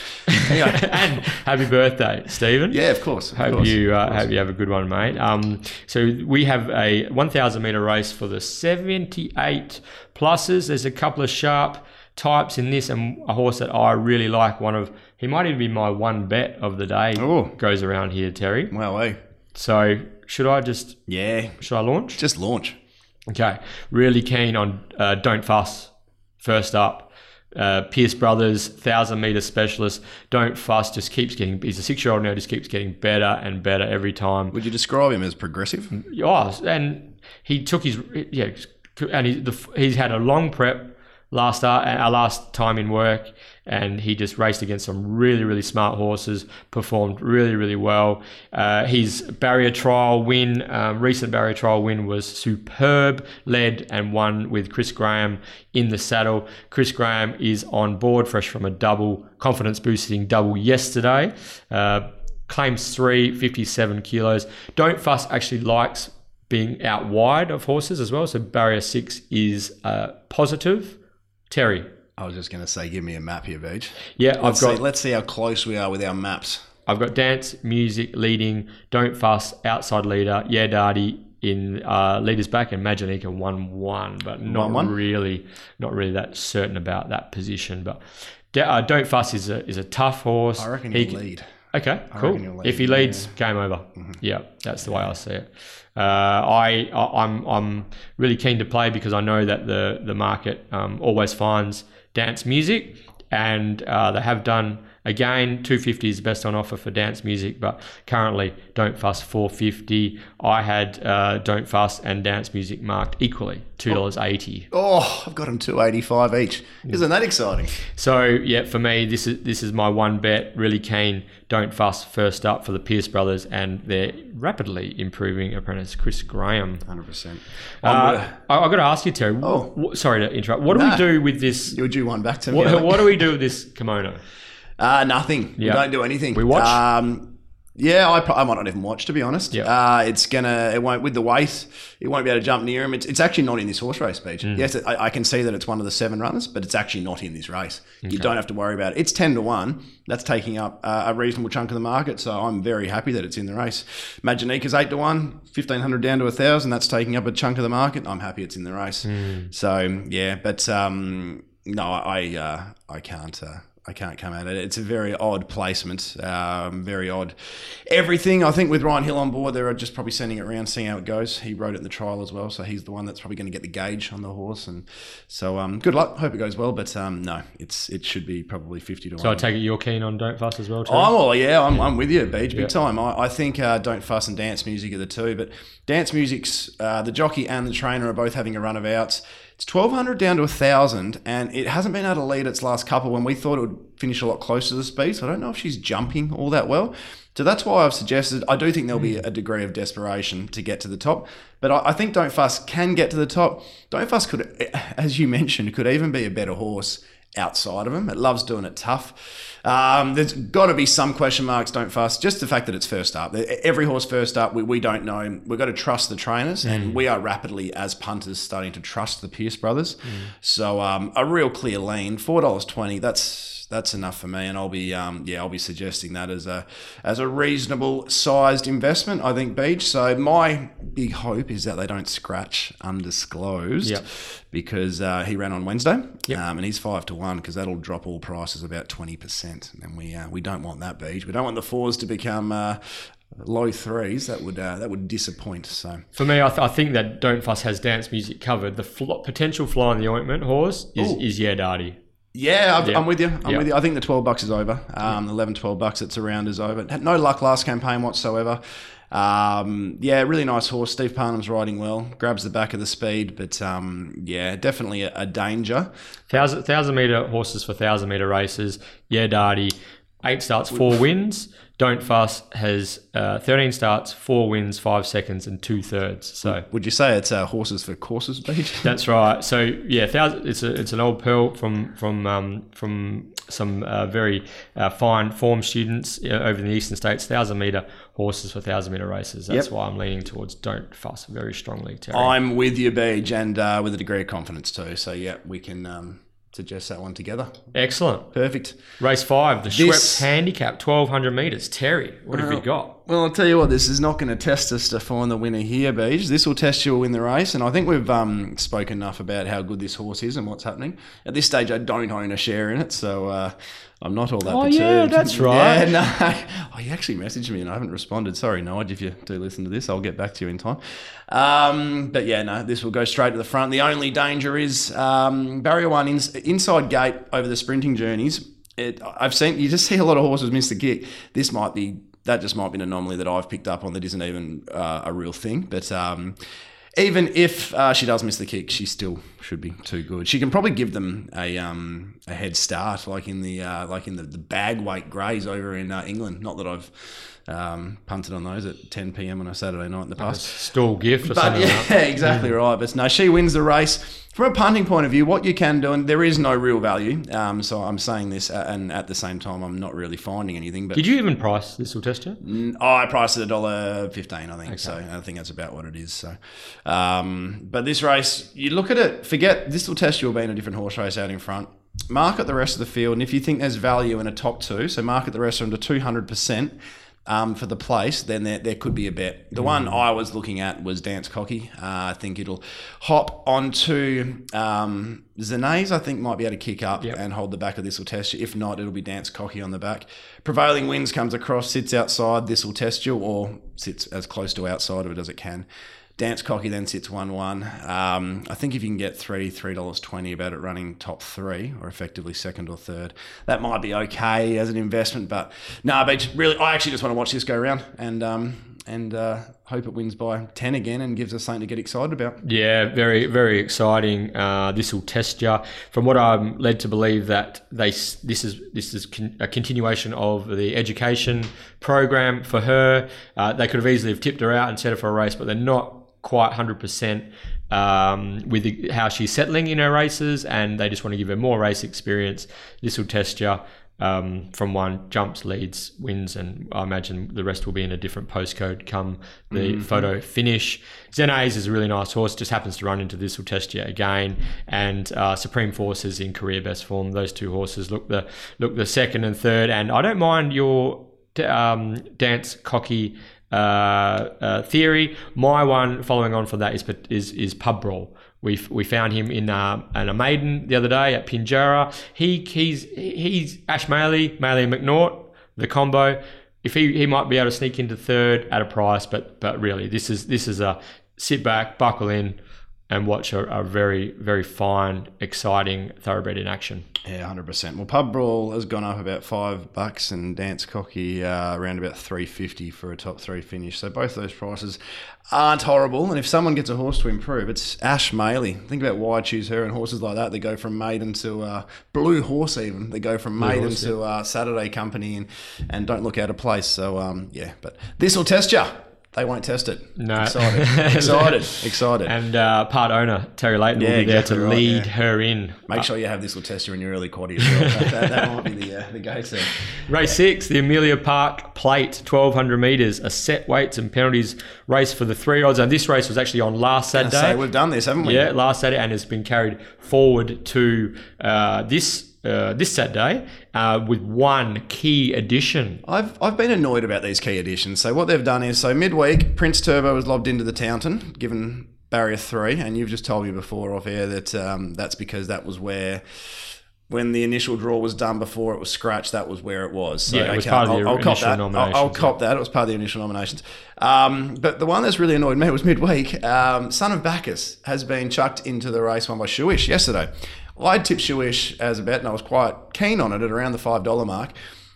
Anyway, and happy birthday, Stephen. yeah, of course. Of Hope course, you uh, hope you have a good one, mate. Um, so we have a 1,000 meter race for the 78 pluses. There's a couple of sharp types in this, and a horse that I really like. One of he might even be my one bet of the day. Oh. goes around here, Terry. Well, hey. So should I just Yeah, should I launch? just launch. Okay, really keen on uh, Don't Fuss. First up, uh, Pierce Brothers, thousand meter specialist. Don't Fuss just keeps getting. He's a six year old now. Just keeps getting better and better every time. Would you describe him as progressive? Oh, and he took his yeah, and he, the, he's had a long prep last uh, our last time in work, and he just raced against some really really smart horses, performed really really well. Uh, his barrier trial win, um, recent barrier trial win was superb, led and won with Chris Graham in the saddle. Chris Graham is on board, fresh from a double confidence boosting double yesterday. Uh, claims three, 57 kilos. Don't Fuss actually likes being out wide of horses as well. So barrier six is uh, positive. Terry. I was just going to say, give me a map here, Beach. Yeah, I've got see, let's see how close we are with our maps. I've got dance, music, leading, don't fuss, outside leader, yeah, Darty in uh, leaders back, and Maginica one one, but not 1-1? really, not really that certain about that position. But uh, don't fuss is a is a tough horse. I reckon He can- lead. Okay, cool. If he yeah. leads, game over. Yeah, that's the way I see it. Uh, I, I I'm I'm really keen to play because I know that the the market um, always finds dance music and uh, they have done again 250 is best on offer for dance music, but currently Don't Fuss 450. I had uh, Don't Fuss and dance music marked equally two dollars eighty. Oh, I've got them two eighty five each. Isn't that exciting? So yeah, for me, this is this is my one bet. Really keen. Don't fuss. First up for the Pierce brothers and their rapidly improving apprentice Chris Graham. Hundred percent. Uh, I, I've got to ask you, Terry. Oh. wh- sorry to interrupt. What do Nah. we do with this? You'll do one back to me. What, what do we do with this kimono? Uh, nothing. Yeah. We don't do anything. We watch? Um, yeah, I, pro- I might not even watch to be honest. Yeah. Uh, it's gonna. It won't with the weight. It won't be able to jump near him. It's, it's actually not in this horse race, Beach. Mm. Yes, I, I can see that it's one of the seven runners, but it's actually not in this race. You don't have to worry about it. It's ten to one. That's taking up uh, a reasonable chunk of the market. So I'm very happy that it's in the race. Maginica's eight to one, fifteen hundred down to a thousand. That's taking up a chunk of the market. I'm happy it's in the race. Mm. So yeah, but um, no, I uh, I can't. Uh, I can't come at it. It's a very odd placement, um, very odd. Everything, I think, with Ryan Hill on board, they're just probably sending it around, seeing how it goes. He rode it in the trial as well, so he's the one that's probably going to get the gauge on the horse. And so, um, good luck. Hope it goes well, but um, no, it's it should be probably fifty to one. So I take it you're keen on Don't Fuss as well, Terry? I'm all yeah, I'm, I'm with you, Beach, big Yeah. time. I, I think uh, Don't Fuss and Dance Music are the two, but Dance Music's uh, the jockey and the trainer are both having a run of outs. It's twelve hundred down to thousand, and it hasn't been able to lead its last couple when we thought it would finish a lot closer to the speed. So I don't know if she's jumping all that well. So that's why I've suggested. I do think there'll be hmm. a degree of desperation to get to the top, but I, I think Don't Fuss can get to the top. Don't Fuss could, as you mentioned, could even be a better horse outside of him. It loves doing it tough. Um, there's got to be some question marks. Don't fuss. Just the fact that it's first up. Every horse first up, we, we don't know. We've got to trust the trainers, and we are rapidly as punters starting to trust the Pierce brothers. So um, a real clear lean. Four dollars twenty. That's that's enough for me, and I'll be um, yeah I'll be suggesting that as a as a reasonable sized investment. I think Beach. So my big hope is that they don't scratch undisclosed Yep. because uh, he ran on Wednesday, Yep. um, and he's five to one because that'll drop all prices about twenty percent, and we uh, we don't want that beach. We don't want the fours to become uh, low threes. That would uh, that would disappoint. So For me, I, th- I think that Don't Fuss has dance music covered. The fl- potential fly in the ointment horse is, Ooh. is Yeah yeah, I've, Yeah. I'm with you. I'm Yeah. with you. I think the twelve bucks is over. Um, the 11, 12 bucks it's around is over. Had no luck last campaign whatsoever. Um, yeah, really nice horse. Steve Parnham's riding well. Grabs the back of the speed, but um, yeah, definitely a, a danger. Thousand thousand meter horses for thousand meter races. Yeah, Darty. Eight starts, four wins. Don't fuss has uh, thirteen starts, four wins, five seconds, and two thirds. So Would you say it's uh, horses for courses, beach? that's right. So yeah, thousand. It's a it's an old pearl from from um, from some uh, very uh, fine form students uh, over in the eastern states. Thousand meter horses for thousand meter races. That's Yep. why I'm leaning towards don't fuss very strongly. Terry. I'm with you, Beach, and uh, with a degree of confidence too. So yeah, we can um, suggest that one together. Excellent. Perfect. Race five, the This- Schweppes Handicap, twelve hundred meters. Terry, what have you got? Well, I'll tell you what, this is not going to test us to find the winner here, Beach. This will test you to win the race, and I think we've um, spoken enough about how good this horse is and what's happening. At this stage, I don't own a share in it, so uh, I'm not all that Oh, perturbed. yeah, that's right. Yeah, no. Oh, you actually messaged me and I haven't responded. Sorry, Nige, if you do listen to this, I'll get back to you in time. Um, but yeah, no, this will go straight to the front. The only danger is um, barrier one ins- inside gate over the sprinting journeys. It, I've seen you just see a lot of horses miss the kick. This might be that just might be an anomaly that I've picked up on that isn't even uh, a real thing. But um, even if uh, she does miss the kick, she still should be too good. She can probably give them a um, a head start, like in the uh, like in the, the bag weight greys over in uh, England. Not that I've um, punted on those at 10 p.m. on a Saturday night in the past. Stall gift or But something. like yeah, that. exactly right. But no, she wins the race. From a punting point of view, what you can do, and there is no real value. Um, so I'm saying this, and at the same time, I'm not really finding anything. But Did you even price this will test you? Mm, Oh, I priced it a dollar fifteen, I think. So I think that's about what it is. So, um, but this race, you look at it. Forget this will test you will be in a different horse race out in front. Market the rest of the field, and if you think there's value in a top two, so market the rest of them to two hundred percent. Um, for the place, then there, there could be a bet. The one I was looking at was Dance Cocky. Uh, I think it'll hop onto um, Zenez, I think might be able to kick up Yep. and hold the back of this will test you. If not, it'll be Dance Cocky on the back. Prevailing winds comes across, sits outside, this will test you, or sits as close to outside of it as it can. Dance Cocky then sits 1 1. Um, I think if you can get three, $3.20 about it running top three or effectively second or third, that might be okay as an investment. But no, nah, but really, I actually just want to watch this go around and um, and uh, hope it wins by 10 again and gives us something to get excited about. Yeah, very, very exciting. Uh, this will test you. From what I'm led to believe that they this is this is con- a continuation of the education program for her. Uh, they could have easily have tipped her out and set her for a race, but they're not quite 100% um, with the, how she's settling in her races, and they just want to give her more race experience. This will test you um, from one jumps, leads, wins, and I imagine the rest will be in a different postcode come the mm-hmm. photo finish. Zenays is a really nice horse, just happens to run into this will test you again, and uh, Supreme Force is in career best form. Those two horses look the look the second and third, and I don't mind your um, dance cocky. Uh, uh, theory. My one, following on from that, is is is pub brawl. We we found him in, uh, in a maiden the other day at Pinjarra. He he's he's Ash Maley, Maley and McNaught, the combo. If he, he might be able to sneak into third at a price, but but really this is this is a sit back, buckle in, and watch a, a, very, very fine, exciting thoroughbred in action. Yeah, hundred percent. Well, pub brawl has gone up about five bucks, and dance cocky uh, around about three fifty for a top three finish. So both those prices aren't horrible. And if someone gets a horse to improve, it's Ash Maley. Think about why I choose her and horses like that. They go from maiden to uh, blue horse, even they go from blue maiden horse, to yeah. uh, Saturday company, and and don't look out of place. So um, yeah, but this will test you they won't test it. No. Excited. excited. Excited. And uh, part owner, Terry Leighton, yeah, will be exactly there to right, lead yeah. her in. Make sure you have this little tester in your early quaddy as well. that, that, that, might be the, uh, the go-to. Race six, the Amelia Park Plate, 1,200 metres, a set weights and penalties race for the three odds. And this race was actually on last Saturday. Say, we've done this, haven't we? Yeah, last Saturday, and it's been carried forward to uh, this uh, this Saturday uh, with one key addition. I've, I've been annoyed about these key additions. So what they've done is so midweek, Prince Turbo was lobbed into the Taunton, given barrier three, and you've just told me before off air that um, that's because that was where. When the initial draw was done before it was scratched, that was where it was. So, yeah, it was okay, part of the I'll, I'll cop that. I'll, I'll cop that. It was part of the initial nominations. Um, but the one that's really annoyed me was midweek. Um, Son of Bacchus has been chucked into the race won by Showish yesterday. I tipped Showish as a bet, and I was quite keen on it at around the five dollar mark.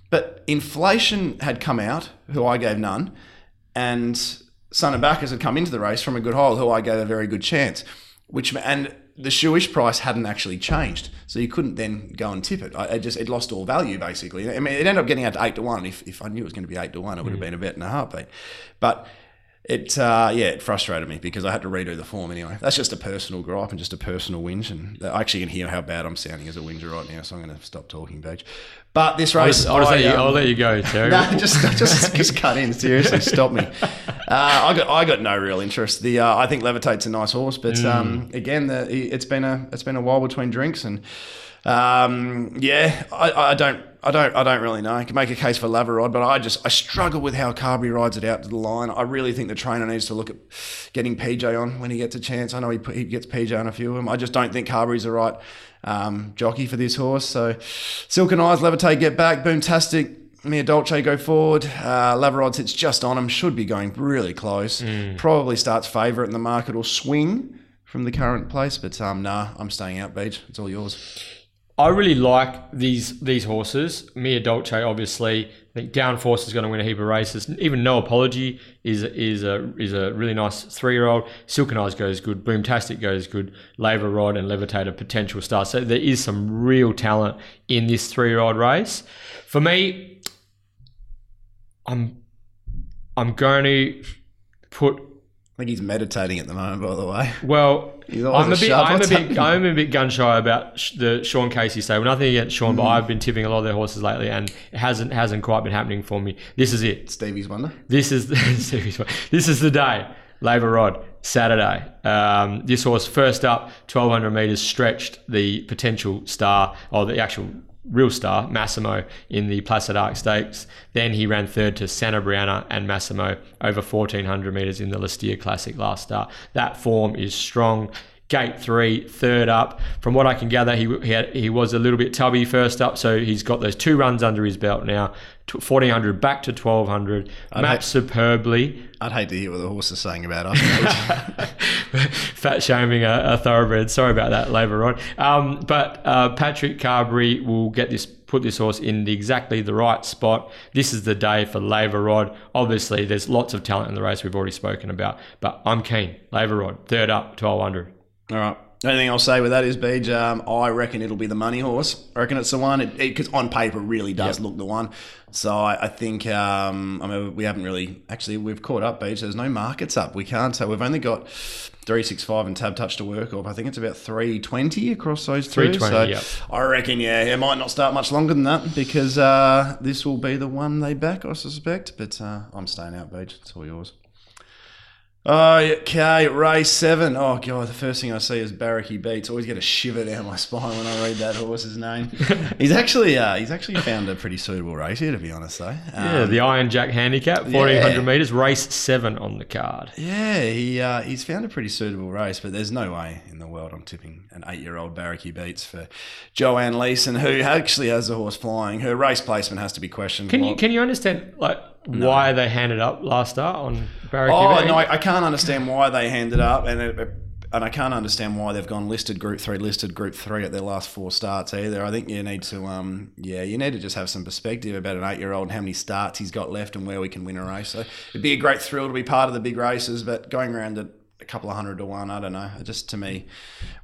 But inflation had come out, who I gave none, and Son of Bacchus had come into the race from a good hole, who I gave a very good chance. Which and the Showish price hadn't actually changed, so you couldn't then go and tip it. I, just it lost all value basically. I mean, it ended up getting out to eight to one. If, if I knew it was going to be eight to one, it would have mm. been a bet in a heartbeat. But it uh, yeah, it frustrated me because I had to redo the form anyway. That's just a personal gripe and just a personal whinge, and I actually can hear how bad I'm sounding as a whinger right now, so I'm going to stop talking, Beach. But this race, I'll, I'll, I, let, you, um, I'll let you go, Terry. no, just just just cut in. Seriously, stop me. Uh, I got I got no real interest. The uh, I think Levitate's a nice horse, but mm. um, again, the, it's been a it's been a while between drinks, and um, yeah, I, I don't I don't I don't really know. I can make a case for Lavarod, but I just I struggle with how Carberry rides it out to the line. I really think the trainer needs to look at getting PJ on when he gets a chance. I know he, he gets PJ on a few of them. I just don't think Carberry's the right um, jockey for this horse. So Silken Eyes, Levitate get back, Boomtastic. Mia Dolce go forward. Uh, Lavarod sits just on him. Should be going really close. Mm. Probably starts favourite in the market or swing from the current place. But um, nah, I'm staying out, Beach. It's all yours. I really like these these horses. Mia Dolce, obviously, I think Downforce is going to win a heap of races. Even No Apology is is a is a really nice three year old. Silken Eyes goes good. Boomtastic goes good. Laver Rod and Levitator potential stars. So there is some real talent in this three year old race. For me, I'm I'm going to put think he's meditating at the moment, by the way. Well, I'm a bit, I'm a bit, I'm a bit gun shy about the Sean Casey stable. Nothing against Sean, mm. but I've been tipping a lot of their horses lately, and it hasn't hasn't quite been happening for me. This is it. Stevie's wonder. This is the, Stevie's This is the day. Labour Rod Saturday. Um, this horse first up, 1200 meters, stretched the potential star or the actual real star, Massimo, in the Placid Ark Stakes. Then he ran third to Santa Brianna and Massimo over 1400 metres in the Lee Steere Classic last start. That form is strong. Gate three, third up. From what I can gather, he he, had, he was a little bit tubby first up, so he's got those two runs under his belt now. Fourteen hundred back to twelve hundred. Mapped superbly. I'd hate to hear what the horse is saying about us. Fat shaming a, a, thoroughbred. Sorry about that, Labour Rod. Um, but uh, Patrick Carberry will get this put this horse in the, exactly the right spot. This is the day for Labour Rod. Obviously, there's lots of talent in the race we've already spoken about, but I'm keen. Labour Rod, third up, 1200. All right. The only thing I'll say with that is, Beej, um, I reckon it'll be the money horse. I reckon it's the one because on paper it really does yep. look the one. So I, I think um, I mean we haven't really actually we've caught up, Beej. There's no markets up. We can't. So we've only got three six five and tab touch to work off. I think it's about three twenty across those. Three twenty. So I reckon yeah, it might not start much longer than that because uh, this will be the one they back, I suspect. But uh, I'm staying out, Beej. It's all yours. Oh, okay, race seven. Oh, God, the first thing I see is Barracky Beats. Always get a shiver down my spine when I read that horse's name. he's actually uh, he's actually found a pretty suitable race here, to be honest, though. Um, yeah, the Iron Jack Handicap, 1400 yeah. metres, race seven on the card. Yeah, he uh, he's found a pretty suitable race, but there's no way in the world I'm tipping an eight year old Barracky Beats for Joanne Leeson, who actually has the horse flying. Her race placement has to be questioned. Can, you, can you understand, like, no. why they handed up last start on Barracky. Oh no, I, I, can't understand why they handed up, and it, and I can't understand why they've gone listed Group Three, listed Group Three at their last four starts either. I think you need to, um, yeah, you need to just have some perspective about an eight-year-old and how many starts he's got left and where we can win a race. So it'd be a great thrill to be part of the big races, but going around at a couple of hundred to one. I don't know. It just to me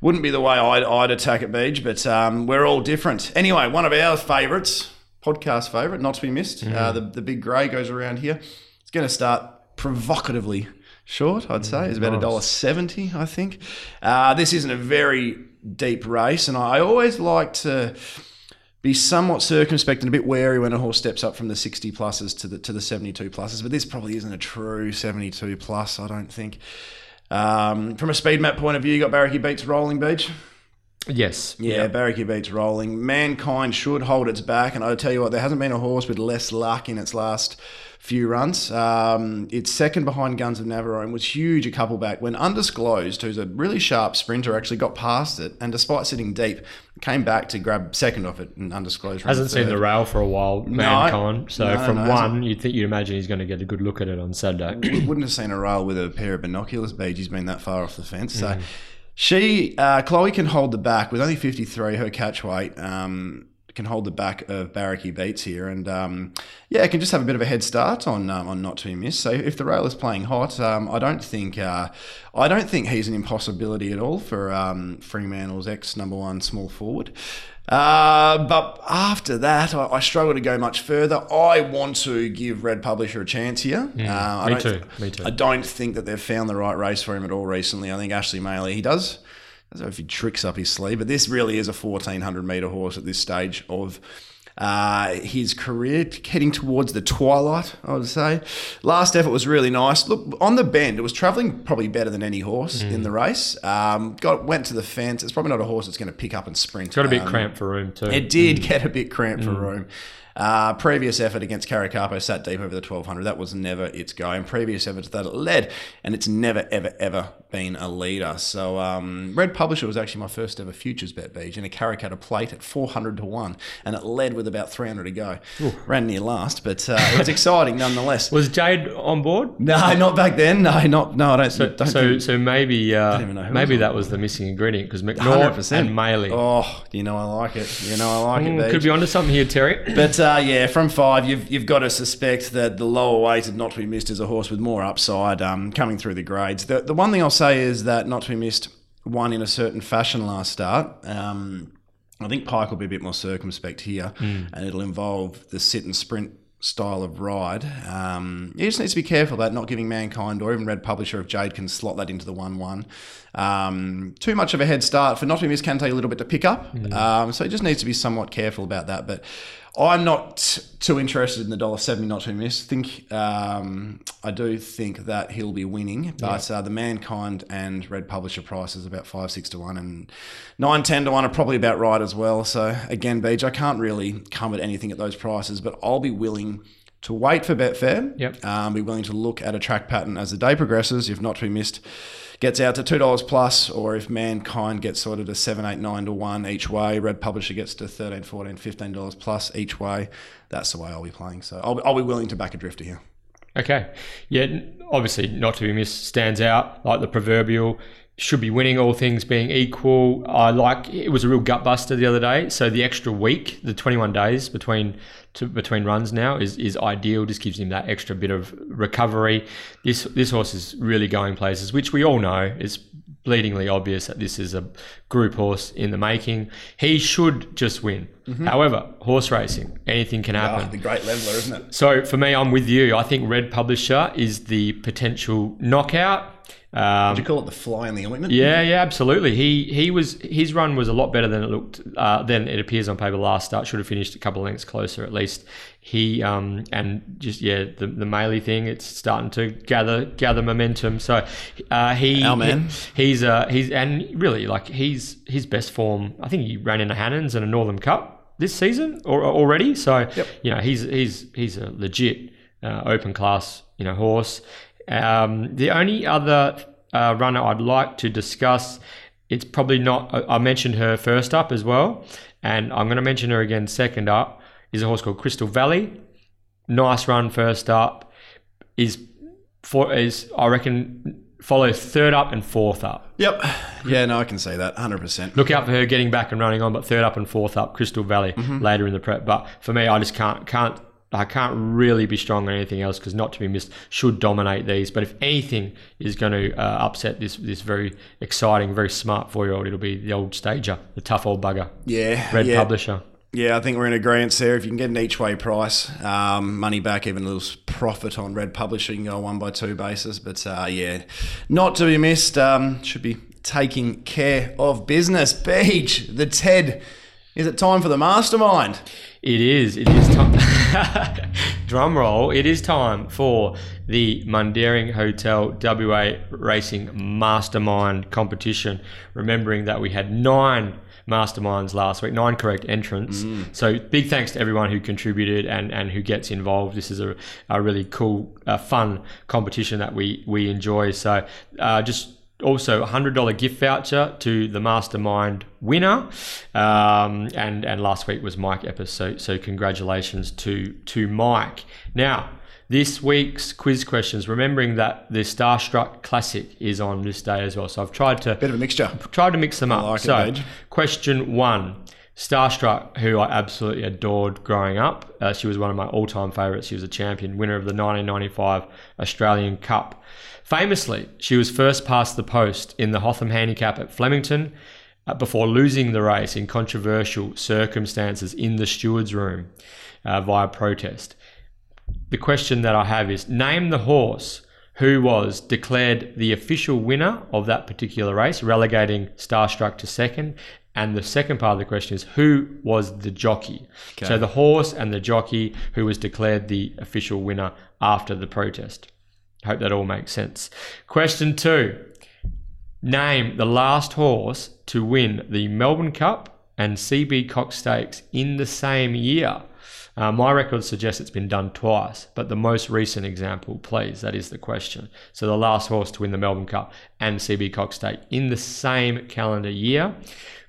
wouldn't be the way I'd, I'd attack at Beach, but um, we're all different. Anyway, one of our favourites, podcast favourite, not to be missed. Mm. Uh, the, the big grey goes around here. It's going to start provocatively short, I'd say. It's about a dollar seventy, I think. Uh, this isn't a very deep race, and I always like to be somewhat circumspect and a bit wary when a horse steps up from the 60 pluses to the to the 72 pluses. But this probably isn't a true 72 plus, I don't think. Um, from a speed map point of view, you got Barracky Beats Rolling Beach. Yes. Yeah, yep. Beats rolling. Mankind should hold its back, and I'll tell you what, there hasn't been a horse with less luck in its last few runs. Um, it's second behind Guns of Navarone, was huge a couple back when Undisclosed, who's a really sharp sprinter, actually got past it, and despite sitting deep, came back to grab second off it and Undisclosed. Hasn't seen the rail for a while, Mankind. No, so no, from no, one, you'd think you'd imagine he's going to get a good look at it on Saturday. Wouldn't have seen a rail with a pair of binoculars. Beej, he's been that far off the fence. So. Mm. She, uh, Chloe can hold the back with only 53, her catch weight. Um, can hold the back of Barracky Beats here, and um, yeah, can just have a bit of a head start on um, on not to be missed. So if the rail is playing hot, um, I don't think uh, I don't think he's an impossibility at all for um, Fremantle's ex number one small forward. Uh, but after that, I, I, struggle to go much further. I want to give Red Publisher a chance here. Yeah, uh, me too. Me too. I don't think that they've found the right race for him at all recently. I think Ashley Maley, he does. I don't know if he tricks up his sleeve, but this really is a 1400 metre horse at this stage of uh, his career heading towards the twilight, I would say. Last effort was really nice. Look, on the bend, it was travelling probably better than any horse mm. in the race. Um, got Went to the fence. It's probably not a horse that's going to pick up and sprint. got a bit um, cramped for room, too. It did mm. get a bit cramped mm. for room. Uh, previous effort against Caricapo sat deep over the 1200. That was never its go. And previous efforts that it led, and it's never, ever, ever been a leader. So um, Red Publisher was actually my first ever futures bet beach in a Karrakatta plate at 400 to 1, and it led with about 300 to go. Ooh. Ran near last, but uh, it was exciting nonetheless. Was Jade on board? No, not back then. No, not no. I don't. So, don't so, think, so maybe uh, maybe that was the missing ingredient because McNaught and Maley. Oh, you know I like it. You know I like mm, it. Could be onto something here, Terry. But uh, yeah, from five, you've you've got to suspect that the lower weighted not to be missed is a horse with more upside um, coming through the grades. The the one thing I'll say is that not to be missed won in a certain fashion last start. Um, I think Pike will be a bit more circumspect here, mm. and it'll involve the sit and sprint style of ride. Um, he just needs to be careful about not giving Mankind or even Red Publisher if Jade can slot that into the 1 1. Um, too much of a head start for not to be missed can take a little bit to pick up. Mm. Um, so he just needs to be somewhat careful about that. But I'm not too interested in the dollar seventy not to miss. Think um, I do think that he'll be winning, but yeah. uh, the Mankind and Red Publisher price is about five six to one, and nine ten to one are probably about right as well. So again, Beach, I can't really come at anything at those prices, but I'll be willing to wait for Betfair. Yep. Um, be willing to look at a track pattern as the day progresses, if not to be missed. Gets out to two dollars plus, or if mankind gets sorted to seven, eight, nine to one each way, Red Publisher gets to 13 14 15 dollars plus each way. That's the way I'll be playing. So I'll, I'll be willing to back a drifter here. Okay. Yeah, obviously not to be missed stands out like the proverbial should be winning all things being equal. I like it was a real gut buster the other day. So the extra week, the 21 days between to, between runs now is is ideal. Just gives him that extra bit of recovery. This this horse is really going places, which we all know is bleedingly obvious that this is a group horse in the making. He should just win. However, horse racing, anything can happen. Ah, the great leveler, isn't it? So for me, I'm with you. I think Red Publisher is the potential knockout. Um, Do you call it the fly in the ointment? yeah, yeah, absolutely. He he was his run was a lot better than it looked uh, than it appears on paper. Last start should have finished a couple of lengths closer at least. He um and just yeah the the Maley thing it's starting to gather gather momentum. So uh, he Our man. he- he's uh he's and really like he's his best form. I think he ran in a Hannons and a Northam Cup this season or already. So you know he's he's he's a legit uh, open class you know horse. Um, the only other uh, runner I'd like to discuss, it's probably not. I mentioned her first up as well, and I'm going to mention her again second up. Is a horse called Crystal Valley. Nice run first up. Is for is I reckon follow third up and fourth up. Yep. Yeah, no, I can say that 100%. Look out for her getting back and running on, but third up and fourth up, Crystal Valley later in the prep. But for me, I just can't can't I can't really be strong on anything else because not to be missed should dominate these. But if anything is going to uh, upset this this very exciting, very smart four year old, it'll be the old stager, the tough old bugger, Yeah. Red yeah. Publisher. Yeah, I think we're in agreement there. If you can get an each way price, um, money back, even a little profit on Red Publisher, you can go a one by two basis. But uh, yeah, not to be missed. Um, should be taking care of business. Beach, the TED. Is it time for the mastermind? It is. It is time. Drum roll. It is time for the Mundaring Hotel WA Racing Mastermind competition. Remembering that we had nine masterminds last week, nine correct entrants. So big thanks to everyone who contributed and, and who gets involved. This is a, a really cool, uh, fun competition that we we enjoy. So uh, just also a hundred dollar gift voucher to the mastermind winner um, and and last week was mike episode so congratulations to to mike now this week's quiz questions remembering that the starstruck classic is on this day as well so i've tried to Bit of a mixture. tried to mix them up like so Paige. question one Starstruck, who I absolutely adored growing up. Uh, she was one of my all time favourites. She was a champion, winner of the 1995 Australian Cup. Famously, she was first past the post in the Hotham Handicap at Flemington uh, before losing the race in controversial circumstances in the steward's room uh, via protest. The question that I have is name the horse who was declared the official winner of that particular race, relegating Starstruck to second. And the second part of the question is who was the jockey? So the horse and the jockey who was declared the official winner after the protest. Hope that all makes sense. Question two Name the last horse to win the Melbourne Cup and CB Cox Stakes in the same year. Uh, my record suggests it's been done twice, but the most recent example, please, that is the question. So the last horse to win the Melbourne Cup and CB Cox Stake in the same calendar year.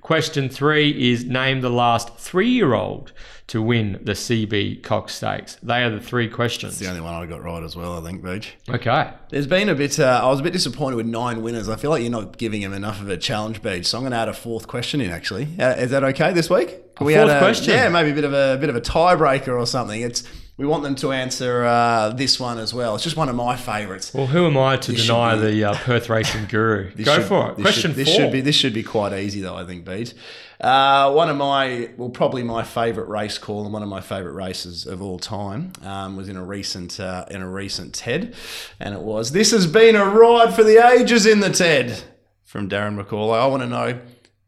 Question three is name the last three-year-old to win the CB Cox Stakes. They are the three questions. It's the only one I got right as well, I think, Beach. Okay. There's been a bit. Uh, I was a bit disappointed with nine winners. I feel like you're not giving him enough of a challenge, Beach. So I'm going to add a fourth question in. Actually, uh, is that okay this week? Can A add fourth question? Yeah, maybe a bit of a bit of a tiebreaker or something. It's we want them to answer uh, this one as well. It's just one of my favourites. Well, who am I to This deny be- the uh, Perth racing guru? Go should- for it. this Question should, this four. should be this should be quite easy though. I think, Beach. Uh, one of my well, probably my favourite race call and one of my favourite races of all time um, was in a recent uh, in a recent TED, and it was this has been a ride for the ages in the TED from Darren McAullay. I want to know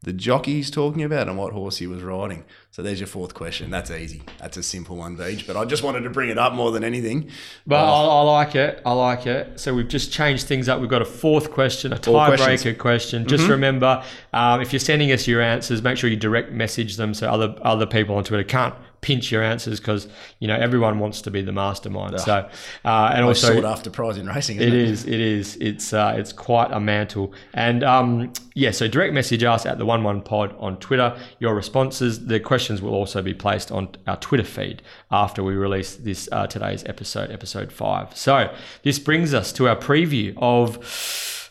the jockey he's talking about and what horse he was riding. So there's your fourth question. That's easy. That's a simple one, Beach. But I just wanted to bring it up more than anything. But I, I like it. I like it. So we've just changed things up. We've got a fourth question, a tiebreaker question. Just remember, um, if you're sending us your answers, make sure you direct message them so other other people on Twitter can't pinch your answers because you know everyone wants to be the mastermind. So uh, and also sought after prize in racing. Isn't it it, is. It is. It's uh, it's quite a mantle. And um, yeah, so direct message us at the One One Pod on Twitter. Your responses. The questions will also be placed on our Twitter feed after we release this uh, today's episode, episode five. So this brings us to our preview of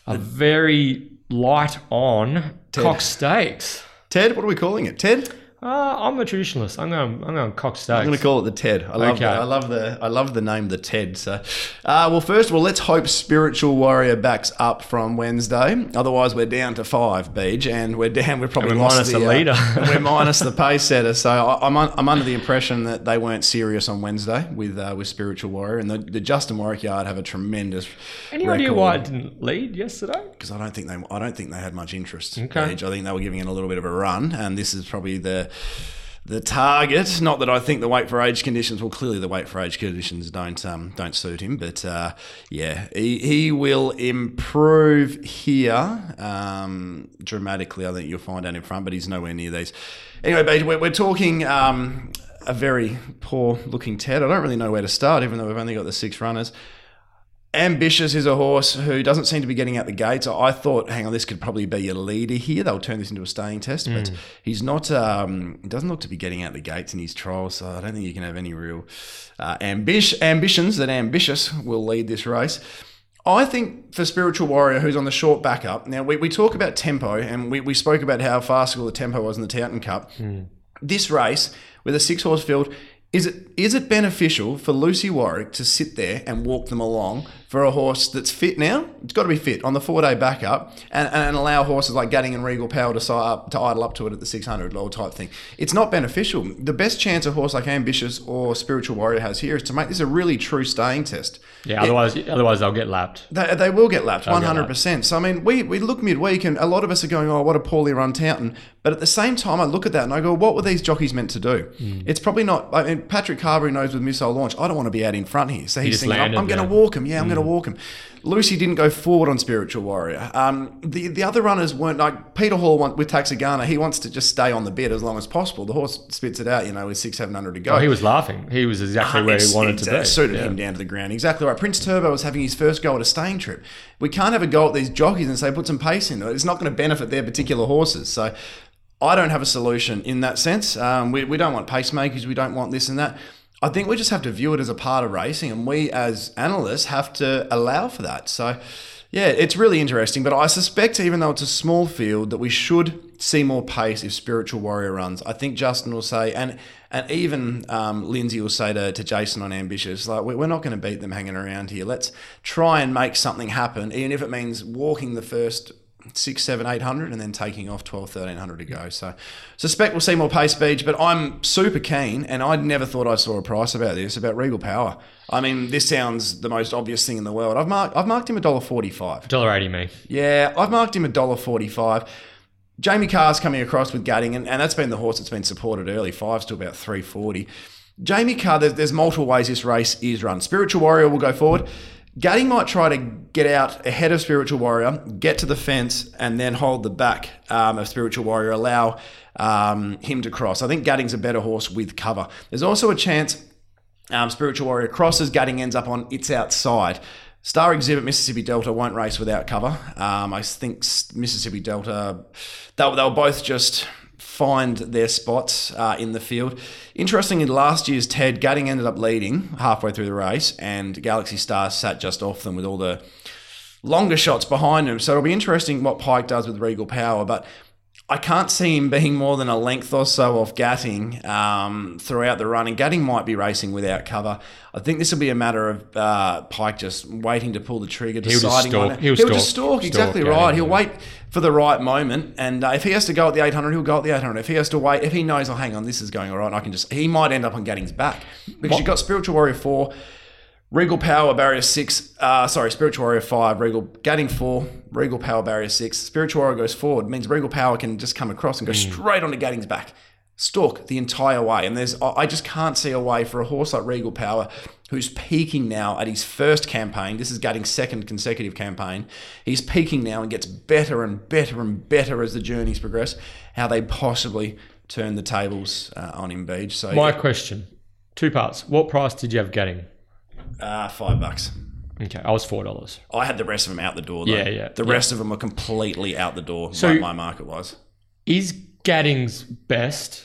a very light on Cox Stakes. Ted, what are we calling it? Ted? Uh, I'm a traditionalist. I'm going. I'm going Cox Stakes. I'm going to call it the Ted. I love Okay. the, I love the I love the name the Ted. So, uh, well, first of all, let's hope Spiritual Warrior backs up from Wednesday. Otherwise, we're down to five, Beach, and we're down. We're probably And we're minus the, the uh, leader. and we're minus the pace setter. So I, I'm un, I'm under the impression that they weren't serious on Wednesday with uh, with Spiritual Warrior, and the, the Justin Warwick yard have a tremendous. Any idea why it didn't lead yesterday? Because I don't think they I don't think they had much interest. Okay. Beach. I think they were giving it a little bit of a run, and this is probably the the target. Not that I think the weight for age conditions. Well, clearly the weight for age conditions don't um, don't suit him. But uh, yeah, he, he will improve here um, dramatically. I think you'll find out in front, but he's nowhere near these. Anyway, we're, we're talking. Um, a very poor looking Ted. I don't really know where to start, even though we've only got the six runners. Ambitious is a horse who doesn't seem to be getting out the gates. I thought, hang on, this could probably be a leader here. They'll turn this into a staying test, but he's not. Um, he doesn't look to be getting out the gates in his trials. So I don't think you can have any real uh, ambish ambitions that ambitious will lead this race. I think for Spiritual Warrior, who's on the short backup. Now we, we talk about tempo, and we, we spoke about how farcical the tempo was in the Taunton Cup. This race with a six horse field. Is it is it beneficial for Lucy Warwick to sit there and walk them along for a horse that's fit now? It's got to be fit on the four day backup and, and allow horses like Gadding and Regal Power to, si- up, to idle up to it at the 600 level type thing. It's not beneficial. The best chance a horse like Ambitious or Spiritual Warrior has here is to make this a really true staying test. Yeah. Otherwise, otherwise they'll get lapped. They, they will get lapped, get one hundred percent. So I mean, we, we look midweek, and a lot of us are going, "Oh, what a poorly run Taunton." But at the same time, I look at that and I go, "What were these jockeys meant to do?" Mm. It's probably not. I mean, Patrick Carberry knows with Missile Launch, I don't want to be out in front here, so he's just thinking, "I'm, I'm going to. Mm. walk him. Yeah, I'm going to walk him." Lucy didn't go forward on Spiritual Warrior. Um, the the other runners weren't like Peter Hall want, with Taxagano. He wants to just stay on the bit as long as possible. The horse spits it out, you know, with six seven hundred to go. Oh, he was laughing. He was exactly where he wanted to uh, be. Suited Yeah. him down to the ground. Exactly right. Prince Turbo was having his first go at a staying trip. We can't have a go at these jockeys and say put some pace in. It's not going to benefit their particular horses. So I don't have a solution in that sense. Um, we, we don't want pacemakers. We don't want this and that. I think we just have to view it as a part of racing, and we as analysts have to allow for that. So, yeah, it's really interesting. But I suspect, even though it's a small field, that we should see more pace if Spiritual Warrior runs. I think Justin will say, and and even um, Lindsay will say to, to Jason on Ambitious, like, "We- we're not going to beat them hanging around here. Let's try and make something happen, even if it means walking the first six, seven, eight hundred, and then taking off 12, 1300 to go. So, suspect we'll see more pace speed, but I'm super keen, and I never thought I saw a price about this about Regal Power. I mean, this sounds the most obvious thing in the world. I've marked, I've marked him a dollar forty-five. Dollar eighty me. Yeah, I've marked him a dollar forty-five. Jamie Carr's coming across with Gadding, and, and that's been the horse that's been supported early. Fives to about three forty. Jamie Carr, there's, there's multiple ways this race is run. Spiritual Warrior will go forward. Gadding might try to get out ahead of Spiritual Warrior, get to the fence, and then hold the back um, of Spiritual Warrior, allow um, him to cross. I think Gadding's a better horse with cover. There's also a chance um, Spiritual Warrior crosses, Gadding ends up on its outside. Star Exhibit Mississippi Delta won't race without cover. Um, I think Mississippi Delta, they'll, they'll both just find their spots uh, in the field. Interesting, in last year's Ted, Gadding ended up leading halfway through the race, and Galaxy Star sat just off them with all the longer shots behind him. So it'll be interesting what Pike does with Regal Power, but I can't see him being more than a length or so off Gatting um, throughout the run, and Gatting might be racing without cover. I think this will be a matter of uh, Pike just waiting to pull the trigger, He'll deciding on it. he'll just stalk- stalk, stalk exactly Gatting, right. He'll yeah. wait for the right moment, and uh, if he has to go at the 800, he'll go at the 800. If he has to wait, if he knows, oh, hang on, this is going all right, I can just, he might end up on Gatting's back because you've got Spiritual Warrior 4. Regal Power Barrier 6, uh, sorry, Spiritual Warrior 5, Regal Gadding 4, Regal Power Barrier 6. Spiritual Warrior goes forward, means Regal Power can just come across and go straight onto Gadding's back. Stalk the entire way. And there's, I just can't see a way for a horse like Regal Power, who's peaking now at his first campaign. This is Gadding's second consecutive campaign. He's peaking now and gets better and better and better as the journeys progress. How they possibly turn the tables uh, on him, Beach. So My question, two parts. What price did you have Gadding? uh, five bucks. Okay, I was four dollars. I had the rest of them out the door. Though. Yeah, yeah, The yeah. rest of them were completely out the door. So- like my market was. Is Gadding's best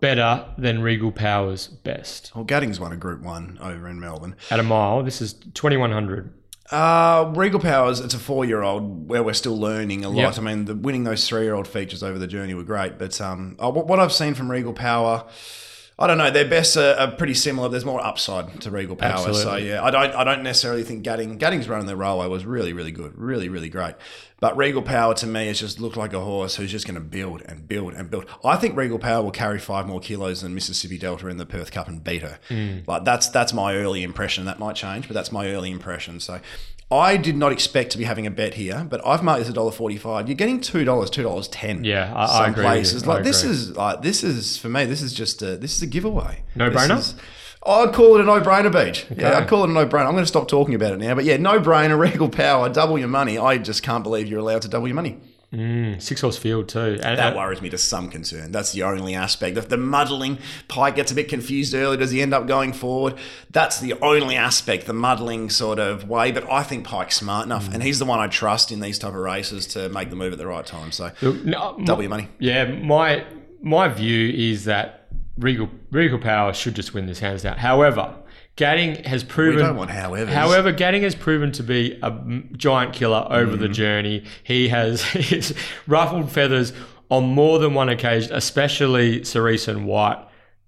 better than Regal Power's best Well, Gaddings won a Group One over in Melbourne. at a mile? This is twenty one hundred. Uh, Regal Powers, it's a four year old where we're still learning a lot. Yep. I mean, the, winning those three year old features over the journey were great. But um, uh, what, what I've seen from Regal Power, I don't know. Their best are, are pretty similar. There's more upside to Regal Power. So yeah, I don't I don't necessarily think Gadding Gadding's running the railway was really really good, really really great. But Regal Power to me has just looked like a horse who's just going to build and build and build. I think Regal Power will carry five more kilos than Mississippi Delta in the Perth Cup and beat her. Hmm. Like that's that's my early impression. That might change, but that's my early impression. So. I did not expect to be having a bet here, but I've marked this a dollar forty-five. You're getting two dollars, two dollars ten. Yeah, I- I some agree with you. places I like this agree. is like this is for me. This is just a this is a giveaway. No-brainer? Is- I'd call it a no-brainer, Beach. Yeah, I'd call it a no-brainer. I'm going to stop talking about it now. But yeah, no-brainer, Regal Power, double your money. I just can't believe you're allowed to double your money. Mm, six horse field too. And, That worries me to some concern. That's the only aspect. If the muddling, Pike gets a bit confused early. Does he end up going forward? That's the only aspect, the muddling sort of way. But I think Pike's smart enough, mm. and he's the one I trust in these type of races to make the move at the right time. So Look, no, uh, my- your money. Yeah, my my view is that Regal Regal Power should just win this hands down. However, Gadding has proven. We don't want howevers. However, Gadding has proven to be a giant killer over the Mm-hmm. journey. He has he's ruffled feathers on more than one occasion, especially Cerise and White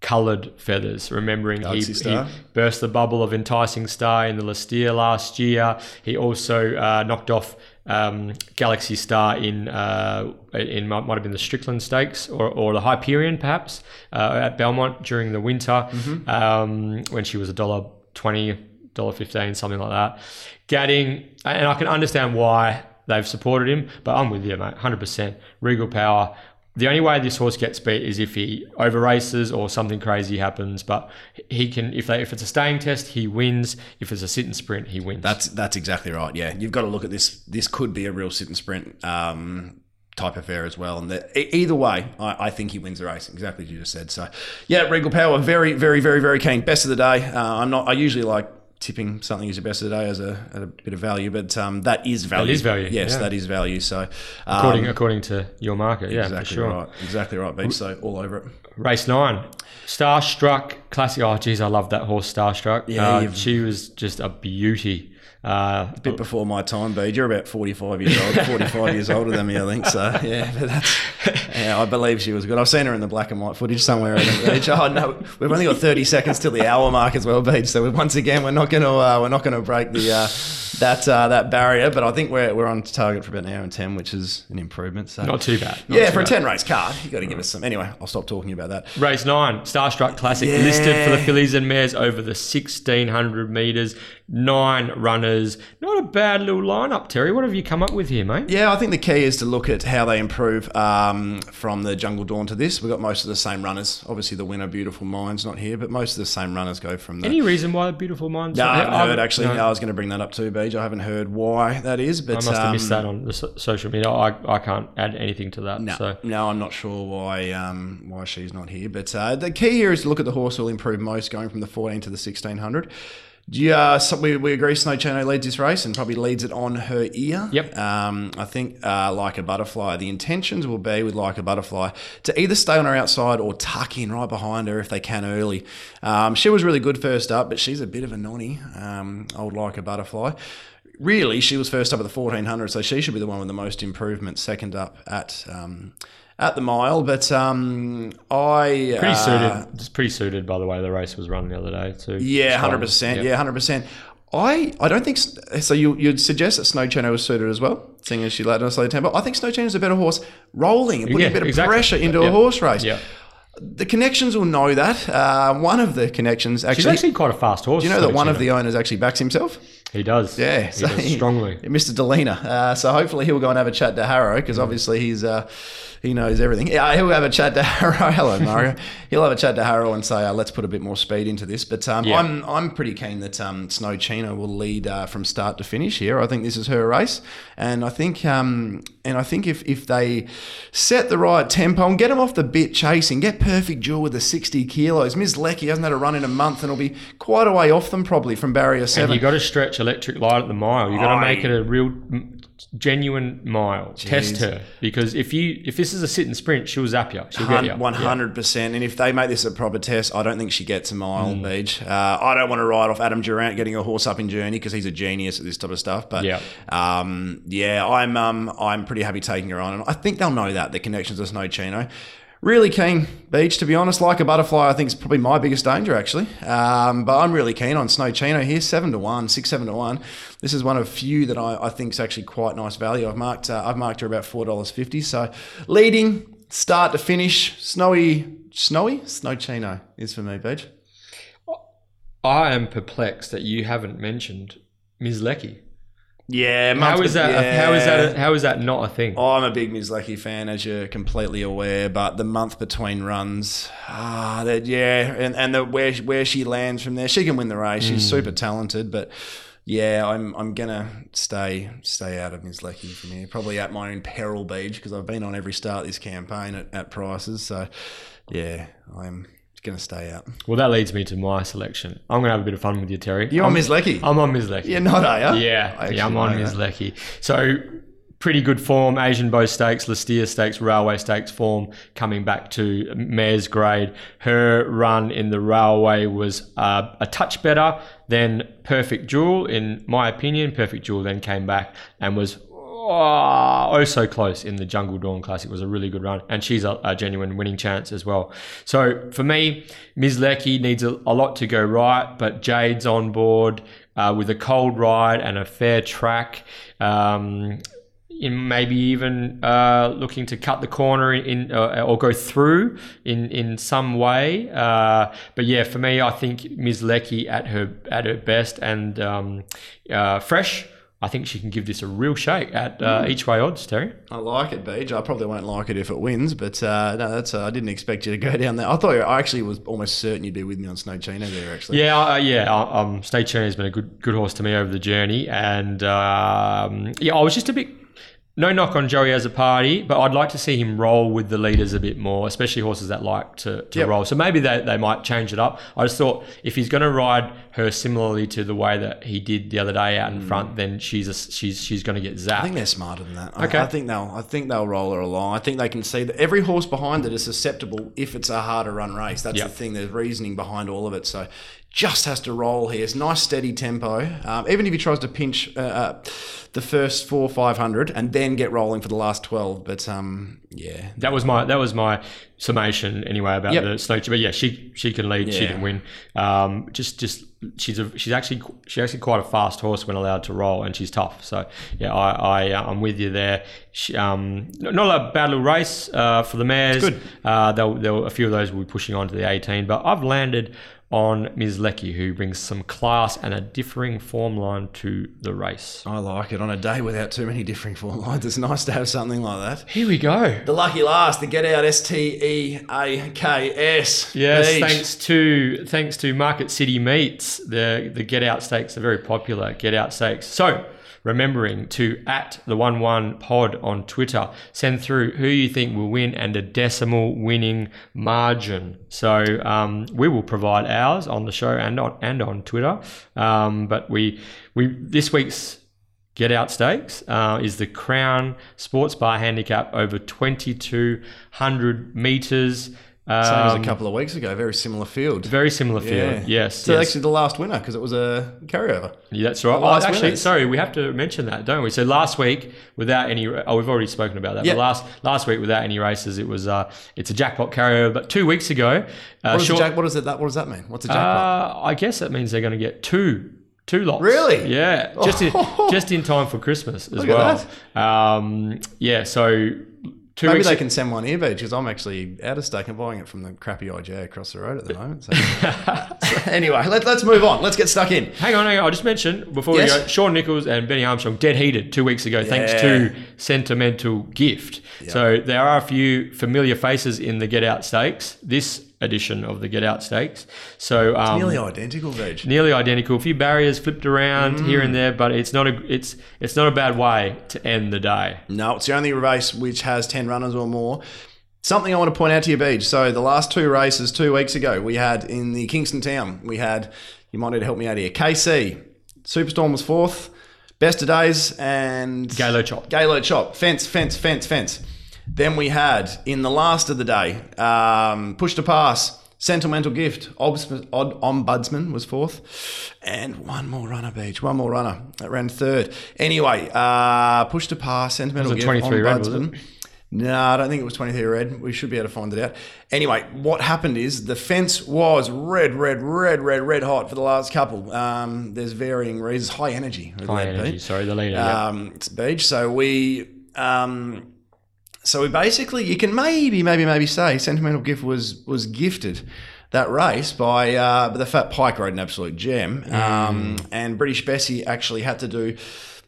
coloured feathers. Remembering he, he burst the bubble of Enticing Star in the Lee Steere last year. He also uh, knocked off um, Galaxy Star in uh, in might, might have been the Strickland Stakes or, or the Hyperion perhaps uh, at Belmont during the winter um, when she was a dollar twenty, dollar fifteen, something like that. Gadding, and I can understand why they've supported him, but I'm with you, mate, hundred percent. Regal Power. The only way this horse gets beat is if he over races or something crazy happens. But he can, if they, if it's a staying test, he wins. If it's a sit and sprint, he wins. That's that's exactly right. Yeah, you've got to look at this. This could be a real sit and sprint um, type affair as well. And the, either way, I, I think he wins the race. Exactly as you just said. So, yeah, Regal Power, very, very, very, very keen. Best of the day. Uh, I'm not. I usually like tipping something as your best of the day as a, a bit of value, but um, that is value. is value, Yes, yeah. that is value. So, um, according according to your market. Yeah, exactly for sure. right. Exactly right, Beach. So all over it. Race nine, Starstruck Classic. Oh, geez, I love that horse, Starstruck. Yeah, Uh, she was just a beauty. Uh, bit before my time, Bede. You're about 45 years old, 45 years older than me, I think. So, yeah, but that's, yeah, I believe she was good. I've seen her in the black and white footage somewhere. At the beach. Oh, no, we've only got 30 seconds till the hour mark as well, Beach. So, once again, we're not going to uh, we're not going to break the uh, that uh, that barrier. But I think we're, we're on target for about an hour and 10, which is an improvement. So, not too bad. Not yeah, too for a 10 race card, you got to give us some. Anyway, I'll stop talking about that. Race nine, Starstruck Classic, Yeah. listed for the fillies and mares over the 1600 meters. Nine runners. Not a bad little lineup, Terry. What have you come up with here, mate? Yeah, I think the key is to look at how they improve um, from the Jungle Dawn to this. We've got most of the same runners. Obviously, the winner, Beautiful Minds, not here, but most of the same runners go from the. Any reason why the beautiful minds? no, I haven't heard actually. no. I was going to bring that up too, I haven't heard why that is, but I must have um, missed that on the so- social media. I, I can't add anything to that. No, So no, I'm not sure why um, why she's not here. But uh, the key here is to look at the horse who will improve most, going from the 14 to the 1600. Yeah, so we, we agree Snow Chano leads this race and probably leads it on her ear. Yep. Um, I think uh, like a butterfly, the intentions will be with like a butterfly to either stay on her outside or tuck in right behind her if they can early. Um, she was really good first up, but she's a bit of a nonny. Um, old like a butterfly. Really, she was first up at the 1400, so she should be the one with the most improvement. Second up at um, at the mile, but um, I pretty uh, suited. It's pretty suited by the way the race was run the other day too. yeah, hundred percent. Yeah, hundred percent. I, I don't think so. You you'd suggest that Snow Chano was suited as well, seeing as she led on a slow tempo. I think Snow Chano is a better horse rolling and putting Yeah, a bit of exactly. pressure into Yeah. a horse race. Yeah. The connections will know that. Uh, one of the connections actually. She's actually. quite a fast horse. do you know that one of the owners actually backs himself? he does. Yeah, he so does strongly. Mr. Delina. Uh, so hopefully he'll go and have a chat to Harrow Mm. because obviously he's uh, he knows everything. Yeah, he'll have a chat to Harrow. Hello, Mario. he'll have a chat to Harrow and say, uh, let's put a bit more speed into this. But um, Yeah. I'm I'm pretty keen that um, Snow Chino will lead uh, from start to finish here. I think this is her race, and I think um, and I think if if they set the right tempo and get them off the bit chasing, get perfect jewel with the 60 kilos. Ms. Lecky hasn't had a run in a month and will be quite a way off them probably from barrier seven. And you got to stretch electric light at the mile. You've got to make it a real genuine mile. Test her because if you if this is a sit and sprint, she'll zap you. She'll get you. One hundred percent. And if they make this a proper test, I don't think she gets a mile, Beach. Uh, I don't want to ride off Adam Durrant getting a horse up in journey because he's a genius at this type of stuff. But Yeah. um, yeah, I'm um, I'm pretty happy taking her on, and I think they'll know that the connections of Snow Chino. Really keen, Beach, to be honest. Like a butterfly, I think is probably my biggest danger, actually. Um, but I'm really keen on Snow Chino here, seven to one, six seven to one. This is one of a few that I, I think is actually quite nice value. I've marked uh, I've marked her about four dollars fifty. So leading start to finish, snowy, snowy, Snow Chino is for me, Beach. I am perplexed that you haven't mentioned Ms. Lecky. Yeah, How is that? Yeah. How is that? How is that not a thing? Oh, I'm a big Ms. Lecky fan, as you're completely aware. But the month between runs, ah, that yeah, and and the where where she lands from there, she can win the race. She's super talented, but yeah, I'm I'm gonna stay stay out of Ms. Lecky from here. Probably at my own peril, Beach, because I've been on every start this campaign at, at prices. So yeah, I'm gonna stay out. Well, that leads me to my selection. I'm going to have a bit of fun with you, Terry. You on I'm, Ms. Lecky? I'm on Ms. Lecky. You're not, are you? Yeah, yeah, I'm on Ms. Lecky. So pretty good form. Asian Beau Stakes, Lee Steere Stakes, Railway Stakes form coming back to mare's grade. Her run in the Railway was uh, a touch better than Perfect Jewel, in my opinion. Perfect Jewel then came back and was oh, oh so close in the Jungle Dawn Classic. It was a really good run, and she's a, a genuine winning chance as well. So for me, Ms. Lecky needs a, a lot to go right, but Jade's on board uh, with a cold ride and a fair track. Um, in maybe even uh, looking to cut the corner in, in uh, or go through in in some way. Uh, but yeah, for me, I think Ms. Lecky at her at her best and um, uh, fresh. I think she can give this a real shake at uh, each way odds, Terry. I like it, Beach. I probably won't like it if it wins, but uh, no, that's. Uh, I didn't expect you to go down there. I thought I actually was almost certain you'd be with me on Snow Chino there. Actually, Yeah, uh, yeah. Um, State Chino has been a good good horse to me over the journey, and um, yeah, I was just a bit. No knock on Joey as a party, but I'd like to see him roll with the leaders a bit more, especially horses that like to, to Yep. roll. So maybe they, they might change it up. I just thought if he's going to ride her similarly to the way that he did the other day out in hmm. front, then she's a, she's she's going to get zapped. I think they're smarter than that. I- Okay. I, think they'll. I think they'll roll her along. I think they can see that every horse behind it is susceptible if it's a harder run race. That's Yep. the thing. There's reasoning behind all of it. So just has to roll here. It's nice steady tempo. Um, even if he tries to pinch uh, uh, the first four five hundred and then get rolling for the last twelve. But um, yeah, That was my that was my summation anyway about Yep. the snow. But yeah, she she can lead, she can win. Um, just just she's a she's actually she's actually quite a fast horse when allowed to roll, and she's tough. So yeah, I, I uh, I'm with you there. She, um, not a bad little race uh, for the mares. good. Uh, they'll, they'll, a few of those will be pushing on to the 18, but I've landed on Ms. Lecky, who brings some class and a differing form line to the race. I like it on a day without too many differing form lines. It's nice to have something like that. Here we go. The lucky last, the get out S T E A K S. Yes, Beach. thanks to thanks to Market City Meats, the the Get Out Stakes are very popular. Get Out Stakes. So remembering to at the one one pod on Twitter, send through who you think will win and a decimal winning margin. So um, we will provide ours on the show and on and on Twitter. Um, but we we this week's Get Out Stakes uh, is the Crown Sports Bar Handicap over 2,200 metres. Same as Um, a couple of weeks ago. Very similar field. very similar field. Yes. So yes. actually the last winner because it was a carryover. Yeah, that's right. oh, actually, winners. sorry, we have to mention that, don't we? So last week, without any, oh, we've already spoken about that. Yep. But last last week, without any races, it was uh, it's a jackpot carryover. But two weeks ago, uh, What, is short- jack, what does it that what does that mean? What's a jackpot? uh, I guess that means they're going to get two. Two lots. Really? Yeah. Just in, just in time for Christmas as Look at well. Um, yeah. So two Maybe weeks. they can send one Beach, because I'm actually out of stake and buying it from the crappy IGA across the road at the moment. So, So anyway, let, let's move on. Let's get stuck in. Hang on, hang on. I just mentioned before Yes. we go, Sean Nichols and Benny Armstrong dead heated two weeks ago, thanks to sentimental gift. So there are a few familiar faces in the Get Out Stakes. This edition of the Get Out Stakes. So um, Nearly identical, Beach. nearly identical. A few barriers flipped around here Mm. and there, but it's not a it's it's not a bad way to end the day. No, it's the only race which has 10 runners or more. Something I want to point out to you, Beach. So the last two races two weeks ago, we had in the Kingston Town, we had, you might need to help me out here, KC. Superstorm was fourth. Best of days and Galo chop. Galo chop. Fence, fence, fence, fence. Then we had in the last of the day, um, push to pass. Sentimental gift. Obs- Odd Ombudsman was fourth, and one more runner, Beach. One more runner that ran third. Anyway, uh, push to pass. Sentimental Was it gift. 23 red, was it? Ombudsman. No, I don't think it was 23 red. We should be able to find it out. Anyway, what happened is the fence was red, red, red, red, red hot for the last couple. Um, there's varying reasons. High energy. High energy. Sorry, the leader. yeah. Um, it's beach. So we, um, so we basically, you can maybe, maybe, maybe say sentimental gift was was gifted that race by uh, the Fat Pike rode an absolute gem, um, and British Bessie actually had to do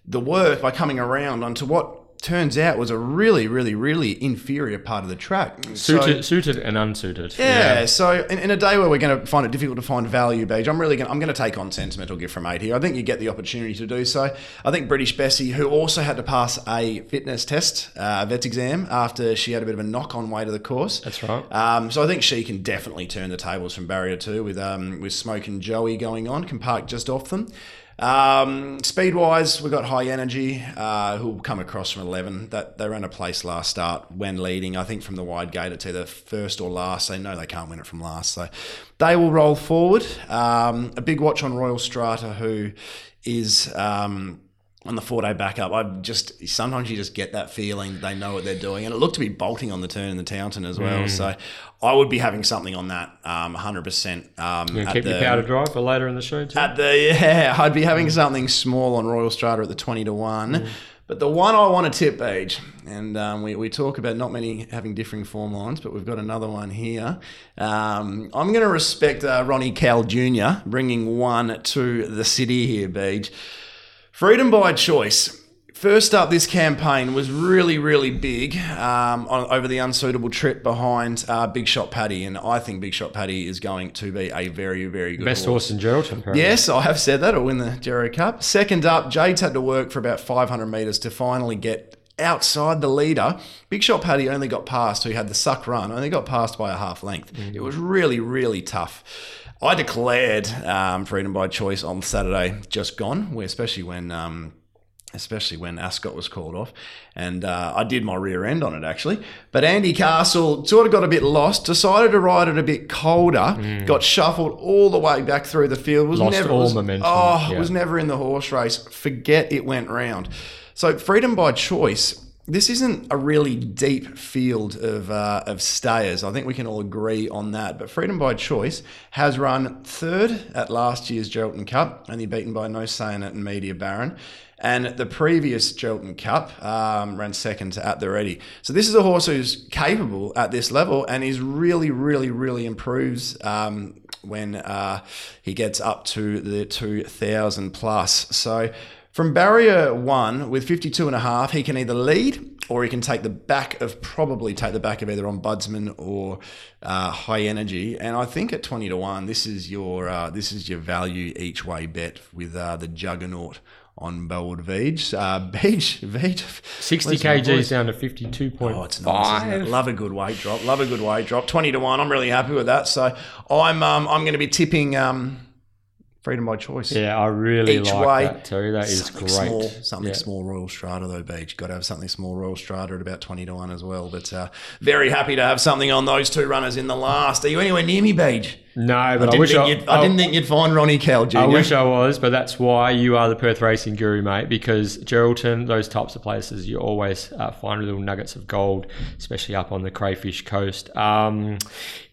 the work by coming around onto what turns out was a really, really, really inferior part of the track. So- Suited, suited and unsuited. yeah, so in, in a day where we're going to find it difficult to find value, Beige, I'm really going. I'm going to take on sentimental gift from eight here. I think you get the opportunity to do so. I think British Bessie, who also had to pass a fitness test, uh, vet's exam, after she had a bit of a knock-on way to the course. That's right. Um, so I think she can definitely turn the tables from barrier two with um, with Smoke and Joey going on. Can park just off them. Um, speed wise, we've got high energy, uh, who'll come across from 11. That They ran a place last start when leading. I think from the wide gate, it's either first or last. They know they can't win it from last. So they will roll forward. Um, a big watch on Royal Strata, who is. Um, on the four day backup, I just sometimes you just get that feeling that they know what they're doing, and it looked to be bolting on the turn in the Taunton as well. Mm. So I would be having something on that, um, 100%. Um, at keep the, your powder dry for later in the show too. at the yeah, I'd be having something small on Royal Strata at the twenty to one. But the one I want to tip, Age, and um, we, we talk about not many having differing form lines, but we've got another one here. Um, I'm going to respect uh, Ronnie Cal Jr. bringing one to the city here, Beige. Freedom by choice. First up, this campaign was really, really big um, on, over the unsuitable trip behind uh, Big Shot Paddy, and I think Big Shot Paddy is going to be a very, very good Best horse in Geraldton. apparently. Yes, I have said that. I'll win the Gero Cup. Second up, Jade's had to work for about 500 metres to finally get outside the leader. Big Shot Paddy only got past, who had the suck run, only got past by a half length. It was really, really tough. I declared um, freedom by choice on Saturday, just gone, especially when. Um, especially when Ascot was called off. And uh, I did my rear end on it actually. But Andy Castle sort of got a bit lost, decided to ride it a bit colder, got shuffled all the way back through the field. Was Lost never all was, momentum, Oh, yeah. was never in the horse race. Forget it went round. So freedom by choice. This isn't a really deep field of, uh, of stayers. I think we can all agree on that. But Freedom by Choice has run third at last year's Geraldton Cup, only beaten by No Saying It and Media Baron. And the previous Geraldton Cup um, ran second At the Ready. So this is a horse who's capable at this level and is really, really, really improves um, when uh, he gets up to the 2,000 plus. So from barrier one with 52 and a half, he can either lead or he can take the back of probably take the back of either ombudsman or uh, high energy. And I think at 20 to one, this is your uh, this is your value each way bet with uh, the juggernaut on board Veej. Uh, Veej, Veej. 60 Where's my kgs down to 52.5. Oh, it's nice. It? Love a good weight drop. Love a good weight drop. Twenty to one. I'm really happy with that. So I'm um, I'm going to be tipping um, freedom by choice. Yeah, I really Each like way, that too. That is great. Small, something Yeah. small Royal Strata though, Beach. Got to have something small Royal Strata at about twenty to one as well. But uh, very happy to have something on those two runners in the last. Are you anywhere near me, Beach? No, but I, didn't, wish think, I, you'd, I didn't think you'd find Ronnie Cal Jr. I wish I was, but that's why you are the Perth racing guru, mate. Because Geraldton, those types of places, you always uh, find little nuggets of gold, especially up on the Crayfish Coast. Um,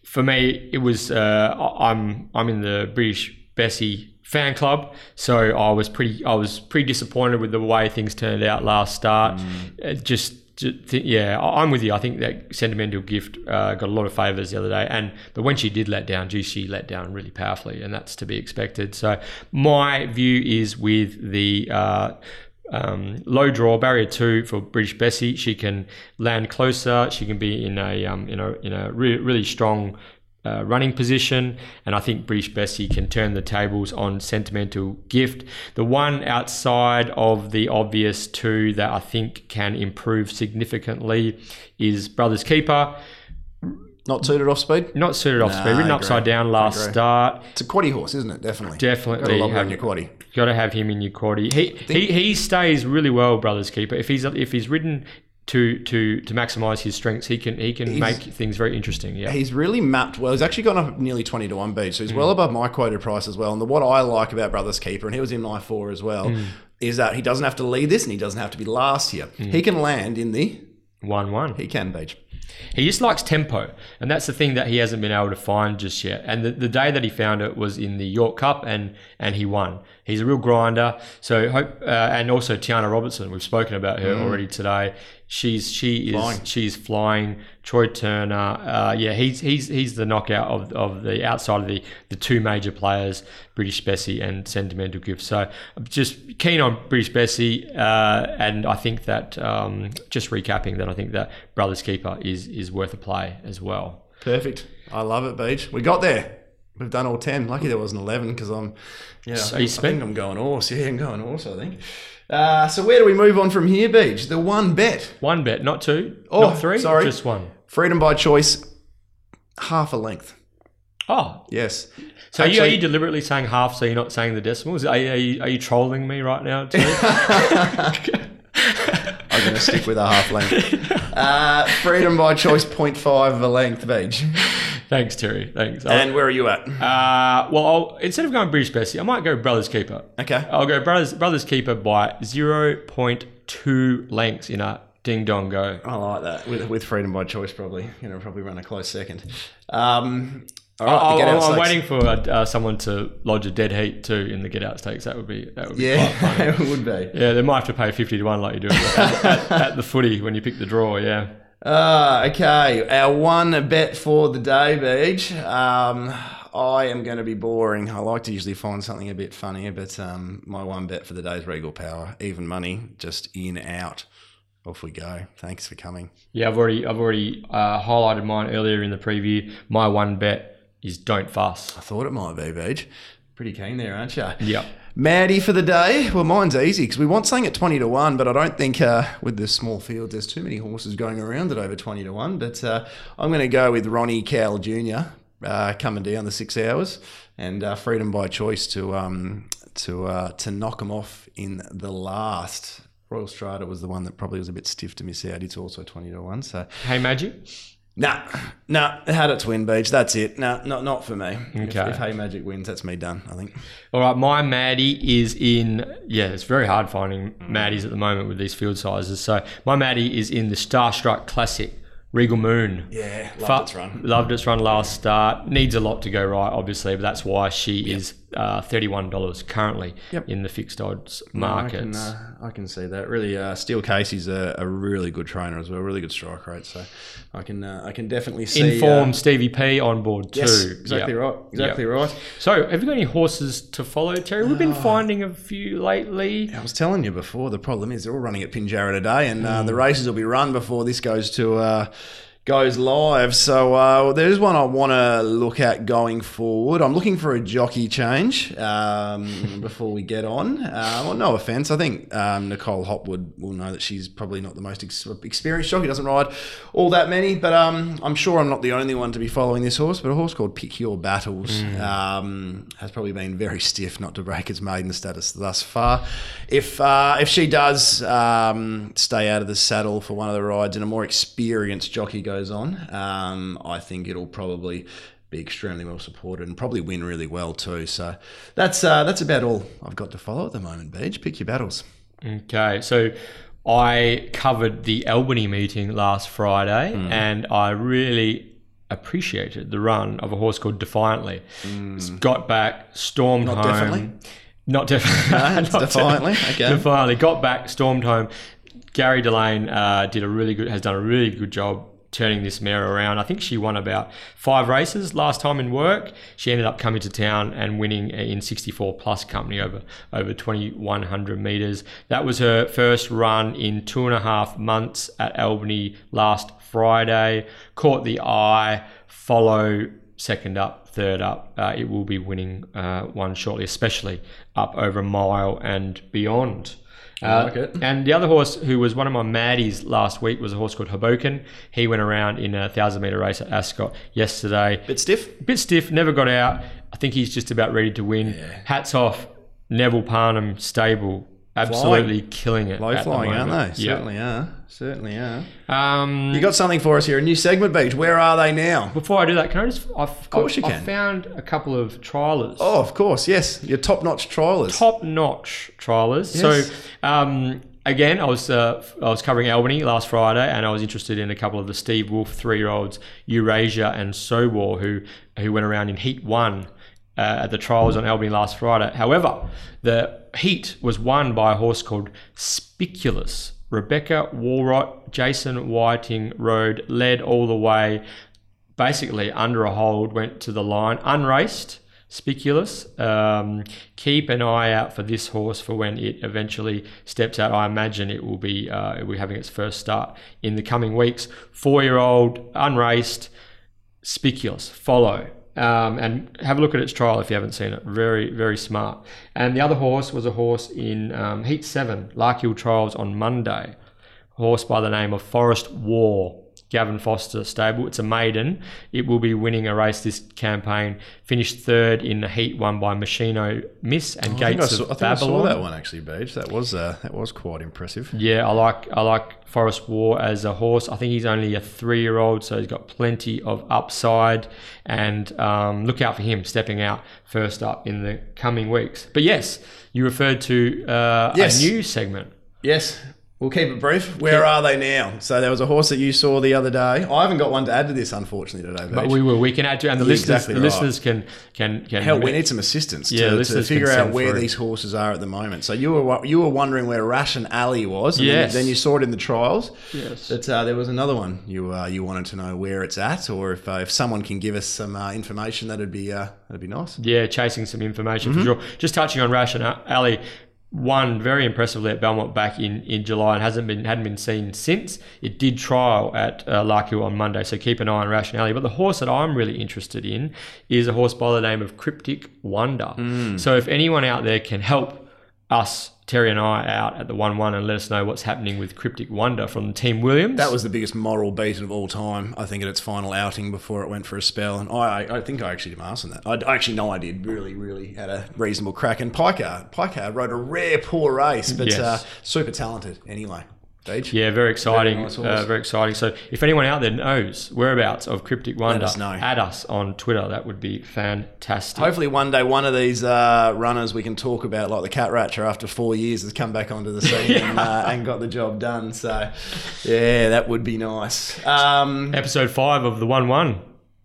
for me, it was uh, I'm I'm in the British Bessie fan club, so I was pretty I was pretty disappointed with the way things turned out last start. It just ju- th- yeah, I'm with you. I think that sentimental gift uh, got a lot of favours the other day, and but when she did let down, gee, she let down really powerfully, and that's to be expected. So my view is with the. Uh, um, low draw barrier two for British Bessie. She can land closer. She can be in a um, in a in a re- really strong uh, running position, and I think British Bessie can turn the tables on sentimental gift. The one outside of the obvious two that I think can improve significantly is Brothers Keeper. Not suited off speed. Not suited off Nah, speed, ridden upside down last start. It's a quaddy horse, isn't it? Definitely. Definitely love her have- in your quaddy. Got to have him in your quaddy. He, he he stays really well, brothers keeper. If he's if he's ridden to to to maximise his strengths, he can he can make things very interesting. Yeah, He's really mapped well. He's actually gone up nearly 20 to 1 beat, so Mm. he's well above my quoted price as well. And the, what I like about Brothers Keeper, and he was in my four as well, Mm. is that he doesn't have to lead this and he doesn't have to be last here. Mm. He can land in the. one one. He can, Beach. He just likes tempo, and that's the thing that he hasn't been able to find just yet. And the, the day that he found it was in the York Cup, and and he won. He's a real grinder. So hope, uh, and also Tiana Robertson. We've spoken about her already today. She's she is Flying. she's flying. Troy Turner, uh, yeah, he's he's he's the knockout of, of the outside of the the two major players, British Bessie and Sentimental Gift. So I'm just keen on British Bessie, uh, and I think that um, just recapping that I think that Brothers Keeper is is worth a play as well. Perfect. I love it, Beach. We got there. We've done all 10. Lucky there wasn't 11 because I'm. Yeah, So you think, I spent- think I'm going horse. Yeah, I'm going horse, I think. Uh, so where do we move on from here, Beach? The one bet. One bet, not two, Oh, not three, sorry. just one. Freedom by choice, half a length. Oh, Yes. so you, are you deliberately saying half so you're not saying the decimals? Are, you- are, you, are you trolling me right now? Too? I'm going to stick with a half length. Uh, freedom by choice, 0.5 of a length, Beach. Thanks, Terry. Thanks. I'll- And where are you at? Uh, well, I'll, instead of going British Bessie, I might go Brothers Keeper. Okay. I'll go Brothers Brothers Keeper by 0.2 lengths in a ding dong go. I like that. With, with freedom by choice, probably. You know, probably run a close second. Um, all right, I'll, the get out I'm waiting for uh, someone to lodge a dead heat too in the get out stakes. That would be that would be Yeah, it would be. Yeah, they might have to pay fifty to one like you do at, at, at the footy when you pick the draw. Yeah. Uh, okay, our one bet for the day, Beach. Um, I am going to be boring. I like to usually find something a bit funnier, but um, my one bet for the day is Regal Power. Even money, just in, out. Off we go. Thanks for coming. Yeah, I've already I've already uh, highlighted mine earlier in the preview. My one bet is don't fuss. I thought it might be, Beach. Pretty keen there, aren't you? Yep. Maddie for the day. Well, mine's easy because we want something at 20 to 1, but I don't think uh, with the small field there's too many horses going around at over 20 to 1. But uh, I'm going to go with Ronnie Cowell Jr. Uh, coming down the six hours and uh, Freedom by Choice to um, to uh, to knock him off in the last. Royal Strata was the one that probably was a bit stiff to miss out. It's also 20 to 1. So, Hey Magic. Nah, nah, it had its win, Beach. That's it. Nah, not, not for me. If, Okay. if Hey Magic wins, that's me done, I think. All right, my Maddie is in. Yeah, it's very hard finding Maddies at the moment with these field sizes. So my Maddie is in the Starstruck Classic Regal Moon. Yeah, loved Fu- its run. Loved its run last start. Needs a lot to go right, obviously, but that's why she is uh, thirty-one dollars currently Yep. in the fixed odds I can, markets. uh, I can see that. Really, uh, Steel Casey's a, a really good trainer as well, really good strike rate. So I can uh, I can definitely see. Informed uh, Stevie P on board too. yes, exactly Yep. right. Exactly Yep. right. So, have you got any horses to follow, Terry? We've been Ah. finding a few lately. I was telling you before. The problem is they're all running at Pinjarra today, and uh, Mm. the races will be run before this goes to. Goes live, so uh, there's one I want to look at going forward. I'm looking for a jockey change um, before we get on. Uh, well, no offense, I think um, Nicole Hopwood will know that she's probably not the most ex- experienced jockey. Doesn't ride all that many, but um, I'm sure I'm not the only one to be following this horse. But a horse called Pick Your Battles um, has probably been very stiff not to break its maiden status thus far. If uh, if she does um, stay out of the saddle for one of the rides and a more experienced jockey goes on, um, I think it'll probably be extremely well supported and probably win really well too. So that's uh, that's about all I've got to follow at the moment. Beach, pick your battles. Okay, so I covered the Albany meeting last Friday, Mm. and I really appreciated the run of a horse called Defiantly. Got back, stormed Mm. Not home. definitely? Not definitely. No, it's Defiantly, okay. Defiantly got back, stormed home. Gary Delane uh, did a really good, has done a really good job turning this mare around. I think she won about five races last time in work. She ended up coming to town and winning in 64 plus company over over 2100 meters. That was her first run in two and a half months at Albany last Friday. Caught the eye. Follow second up, third up. Uh, it will be winning uh, one shortly, especially up over a mile and beyond. Like uh, it. And the other horse who was one of my maddies last week was a horse called Hoboken. He went around in a thousand meter race at Ascot yesterday. Bit stiff. Bit stiff, never got out. I think he's just about ready to win. Hats off, Neville Parnham stable. Absolutely killing it. Low at the flying, aren't they? Yeah. Certainly are. Certainly are. Um, You got something for us here, a new segment, Beach. Where are they now? before I do that, can I just? I've, of course you can. I found a couple of trialers. Oh, of course, yes. Your top-notch trialers. top notch trialers. Yes. So um, again, I was uh, I was covering Albany last Friday, and I was interested in a couple of the Steve Wolf three year olds, Eurasia and Sowar, who who went around in Heat One. Uh, at the trials on Albany last Friday. However, the heat was won by a horse called Spiculus. Rebecca Walrot, Jason Whiting rode, led all the way, basically under a hold, went to the line, unraced, spiculous. Um, keep an eye out for this horse for when it eventually steps out. I imagine it will be uh, it having its first start in the coming weeks. Four year old, unraced, spiculous. Follow. Um, and have a look at its trial if you haven't seen it. Very, very smart. And the other horse was a horse in um, Heat 7, Lark Hill Trials on Monday. Horse by the name of Forest War. Gavin Foster stable. It's a maiden. It will be winning a race this campaign. Finished third in the heat won by Machino Miss and I think, I Gates saw, of I, think I saw Babylon. that one actually, Beach. That was uh, that was quite impressive. Yeah, I like I like Forest War as a horse. I think he's only a three year old, so he's got plenty of upside. And um, look out for him stepping out first up in the coming weeks. But yes, you referred to uh, Yes. a new segment. Yes. We'll keep it brief. Where are they now? So there was a horse that you saw the other day. I haven't got one to add to this, unfortunately, today. But we will. We can add to, and the You're listeners, exactly the right. listeners can can can. Hell, we need some assistance Yeah, to, to figure out where through. these horses are at the moment. So you were you were wondering where Ration Alley was, and Yes. then, then you saw it in the trials. Yes. But uh, there was another one you uh, you wanted to know where it's at, or if uh, if someone can give us some uh, information, that'd be uh, that'd be nice. Yeah, chasing some information Mm-hmm. for sure. Just touching on Ration Ali, won very impressively at Belmont back in, in July and hasn't been hadn't been seen since. It did trial at uh, Lark Hill on Monday, so keep an eye on Rationality. But the horse that I'm really interested in is a horse by the name of Cryptic Wonder. Mm. So if anyone out there can help us, Terry and I, out at the one one and let us know what's happening with Cryptic Wonder from Team Williams. That was the biggest moral beat of all time. I think at its final outing before it went for a spell, and I, I, think I actually did on that. I, I actually know I did. Really, really had a reasonable crack. And Piker, Piker rode a rare poor race, but Yes. uh, super talented anyway. Beach. Yeah, very exciting. Very nice uh, very exciting. So, if anyone out there knows whereabouts of Cryptic Wonder, us add us on Twitter. That would be fantastic. Hopefully, one day, one of these uh, runners we can talk about, like the Cat Ratcher, after four years, has come back onto the scene and, uh, and got the job done. So, yeah, that would be nice. Um, Episode five of the One One,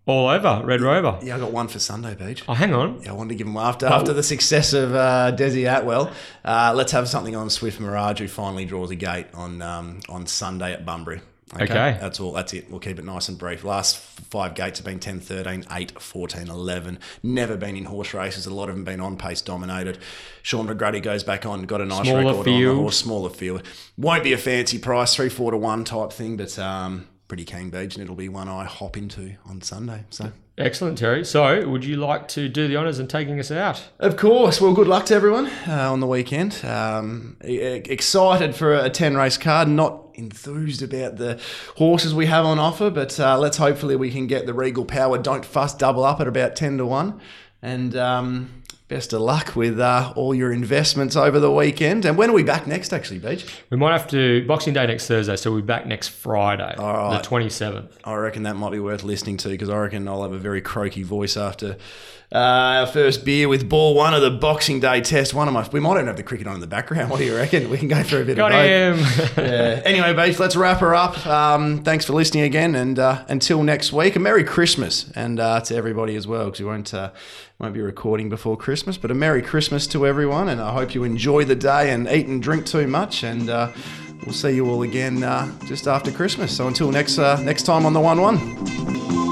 all over Red Rover. yeah, I got one for Sunday, Beach. Oh, hang on. Yeah, I wanted to give him after after the success of uh, Desi Atwell. Uh, let's have something on Swift Mirage, who finally draws a gate on um, on Sunday at Bunbury. Okay. That's all. That's it. We'll keep it nice and brief. Last five gates have been 10, 13, 8, 14, 11. Never been in horse races. A lot of them been on pace dominated. Sean McGrady goes back on, got a nice Smaller record on the horse. Smaller field. Won't be a fancy price, 3, 4 to 1 type thing, but um, pretty keen beach, and it'll be one I hop into on Sunday. So. Excellent, Terry. So, would you like to do the honours and taking us out? Of course. Well, good luck to everyone uh, on the weekend. Um, excited for a 10 race card. Not enthused about the horses we have on offer, but uh, let's hopefully we can get the Regal Power Don't Fuss double up at about 10 to 1. And um, best of luck with uh, all your investments over the weekend. And when are we back next, actually, Beach? We might have to Boxing Day next Thursday, so we'll be back next Friday, right. the twenty seventh. I reckon that might be worth listening to because I reckon I'll have a very croaky voice after uh, our first beer with ball one of the Boxing Day test. One of my, we might even have the cricket on in the background. What do you reckon? We can go through a bit Got of both. him. Yeah. Anyway, Beach, let's wrap her up. Um, thanks for listening again, and uh, until next week, a Merry Christmas, and uh, to everybody as well, because we won't uh, won't be recording before Christmas. But a Merry Christmas to everyone, and I hope you enjoy the day and eat and drink too much, and uh, we'll see you all again uh, just after Christmas. So until next uh, next time on the one one.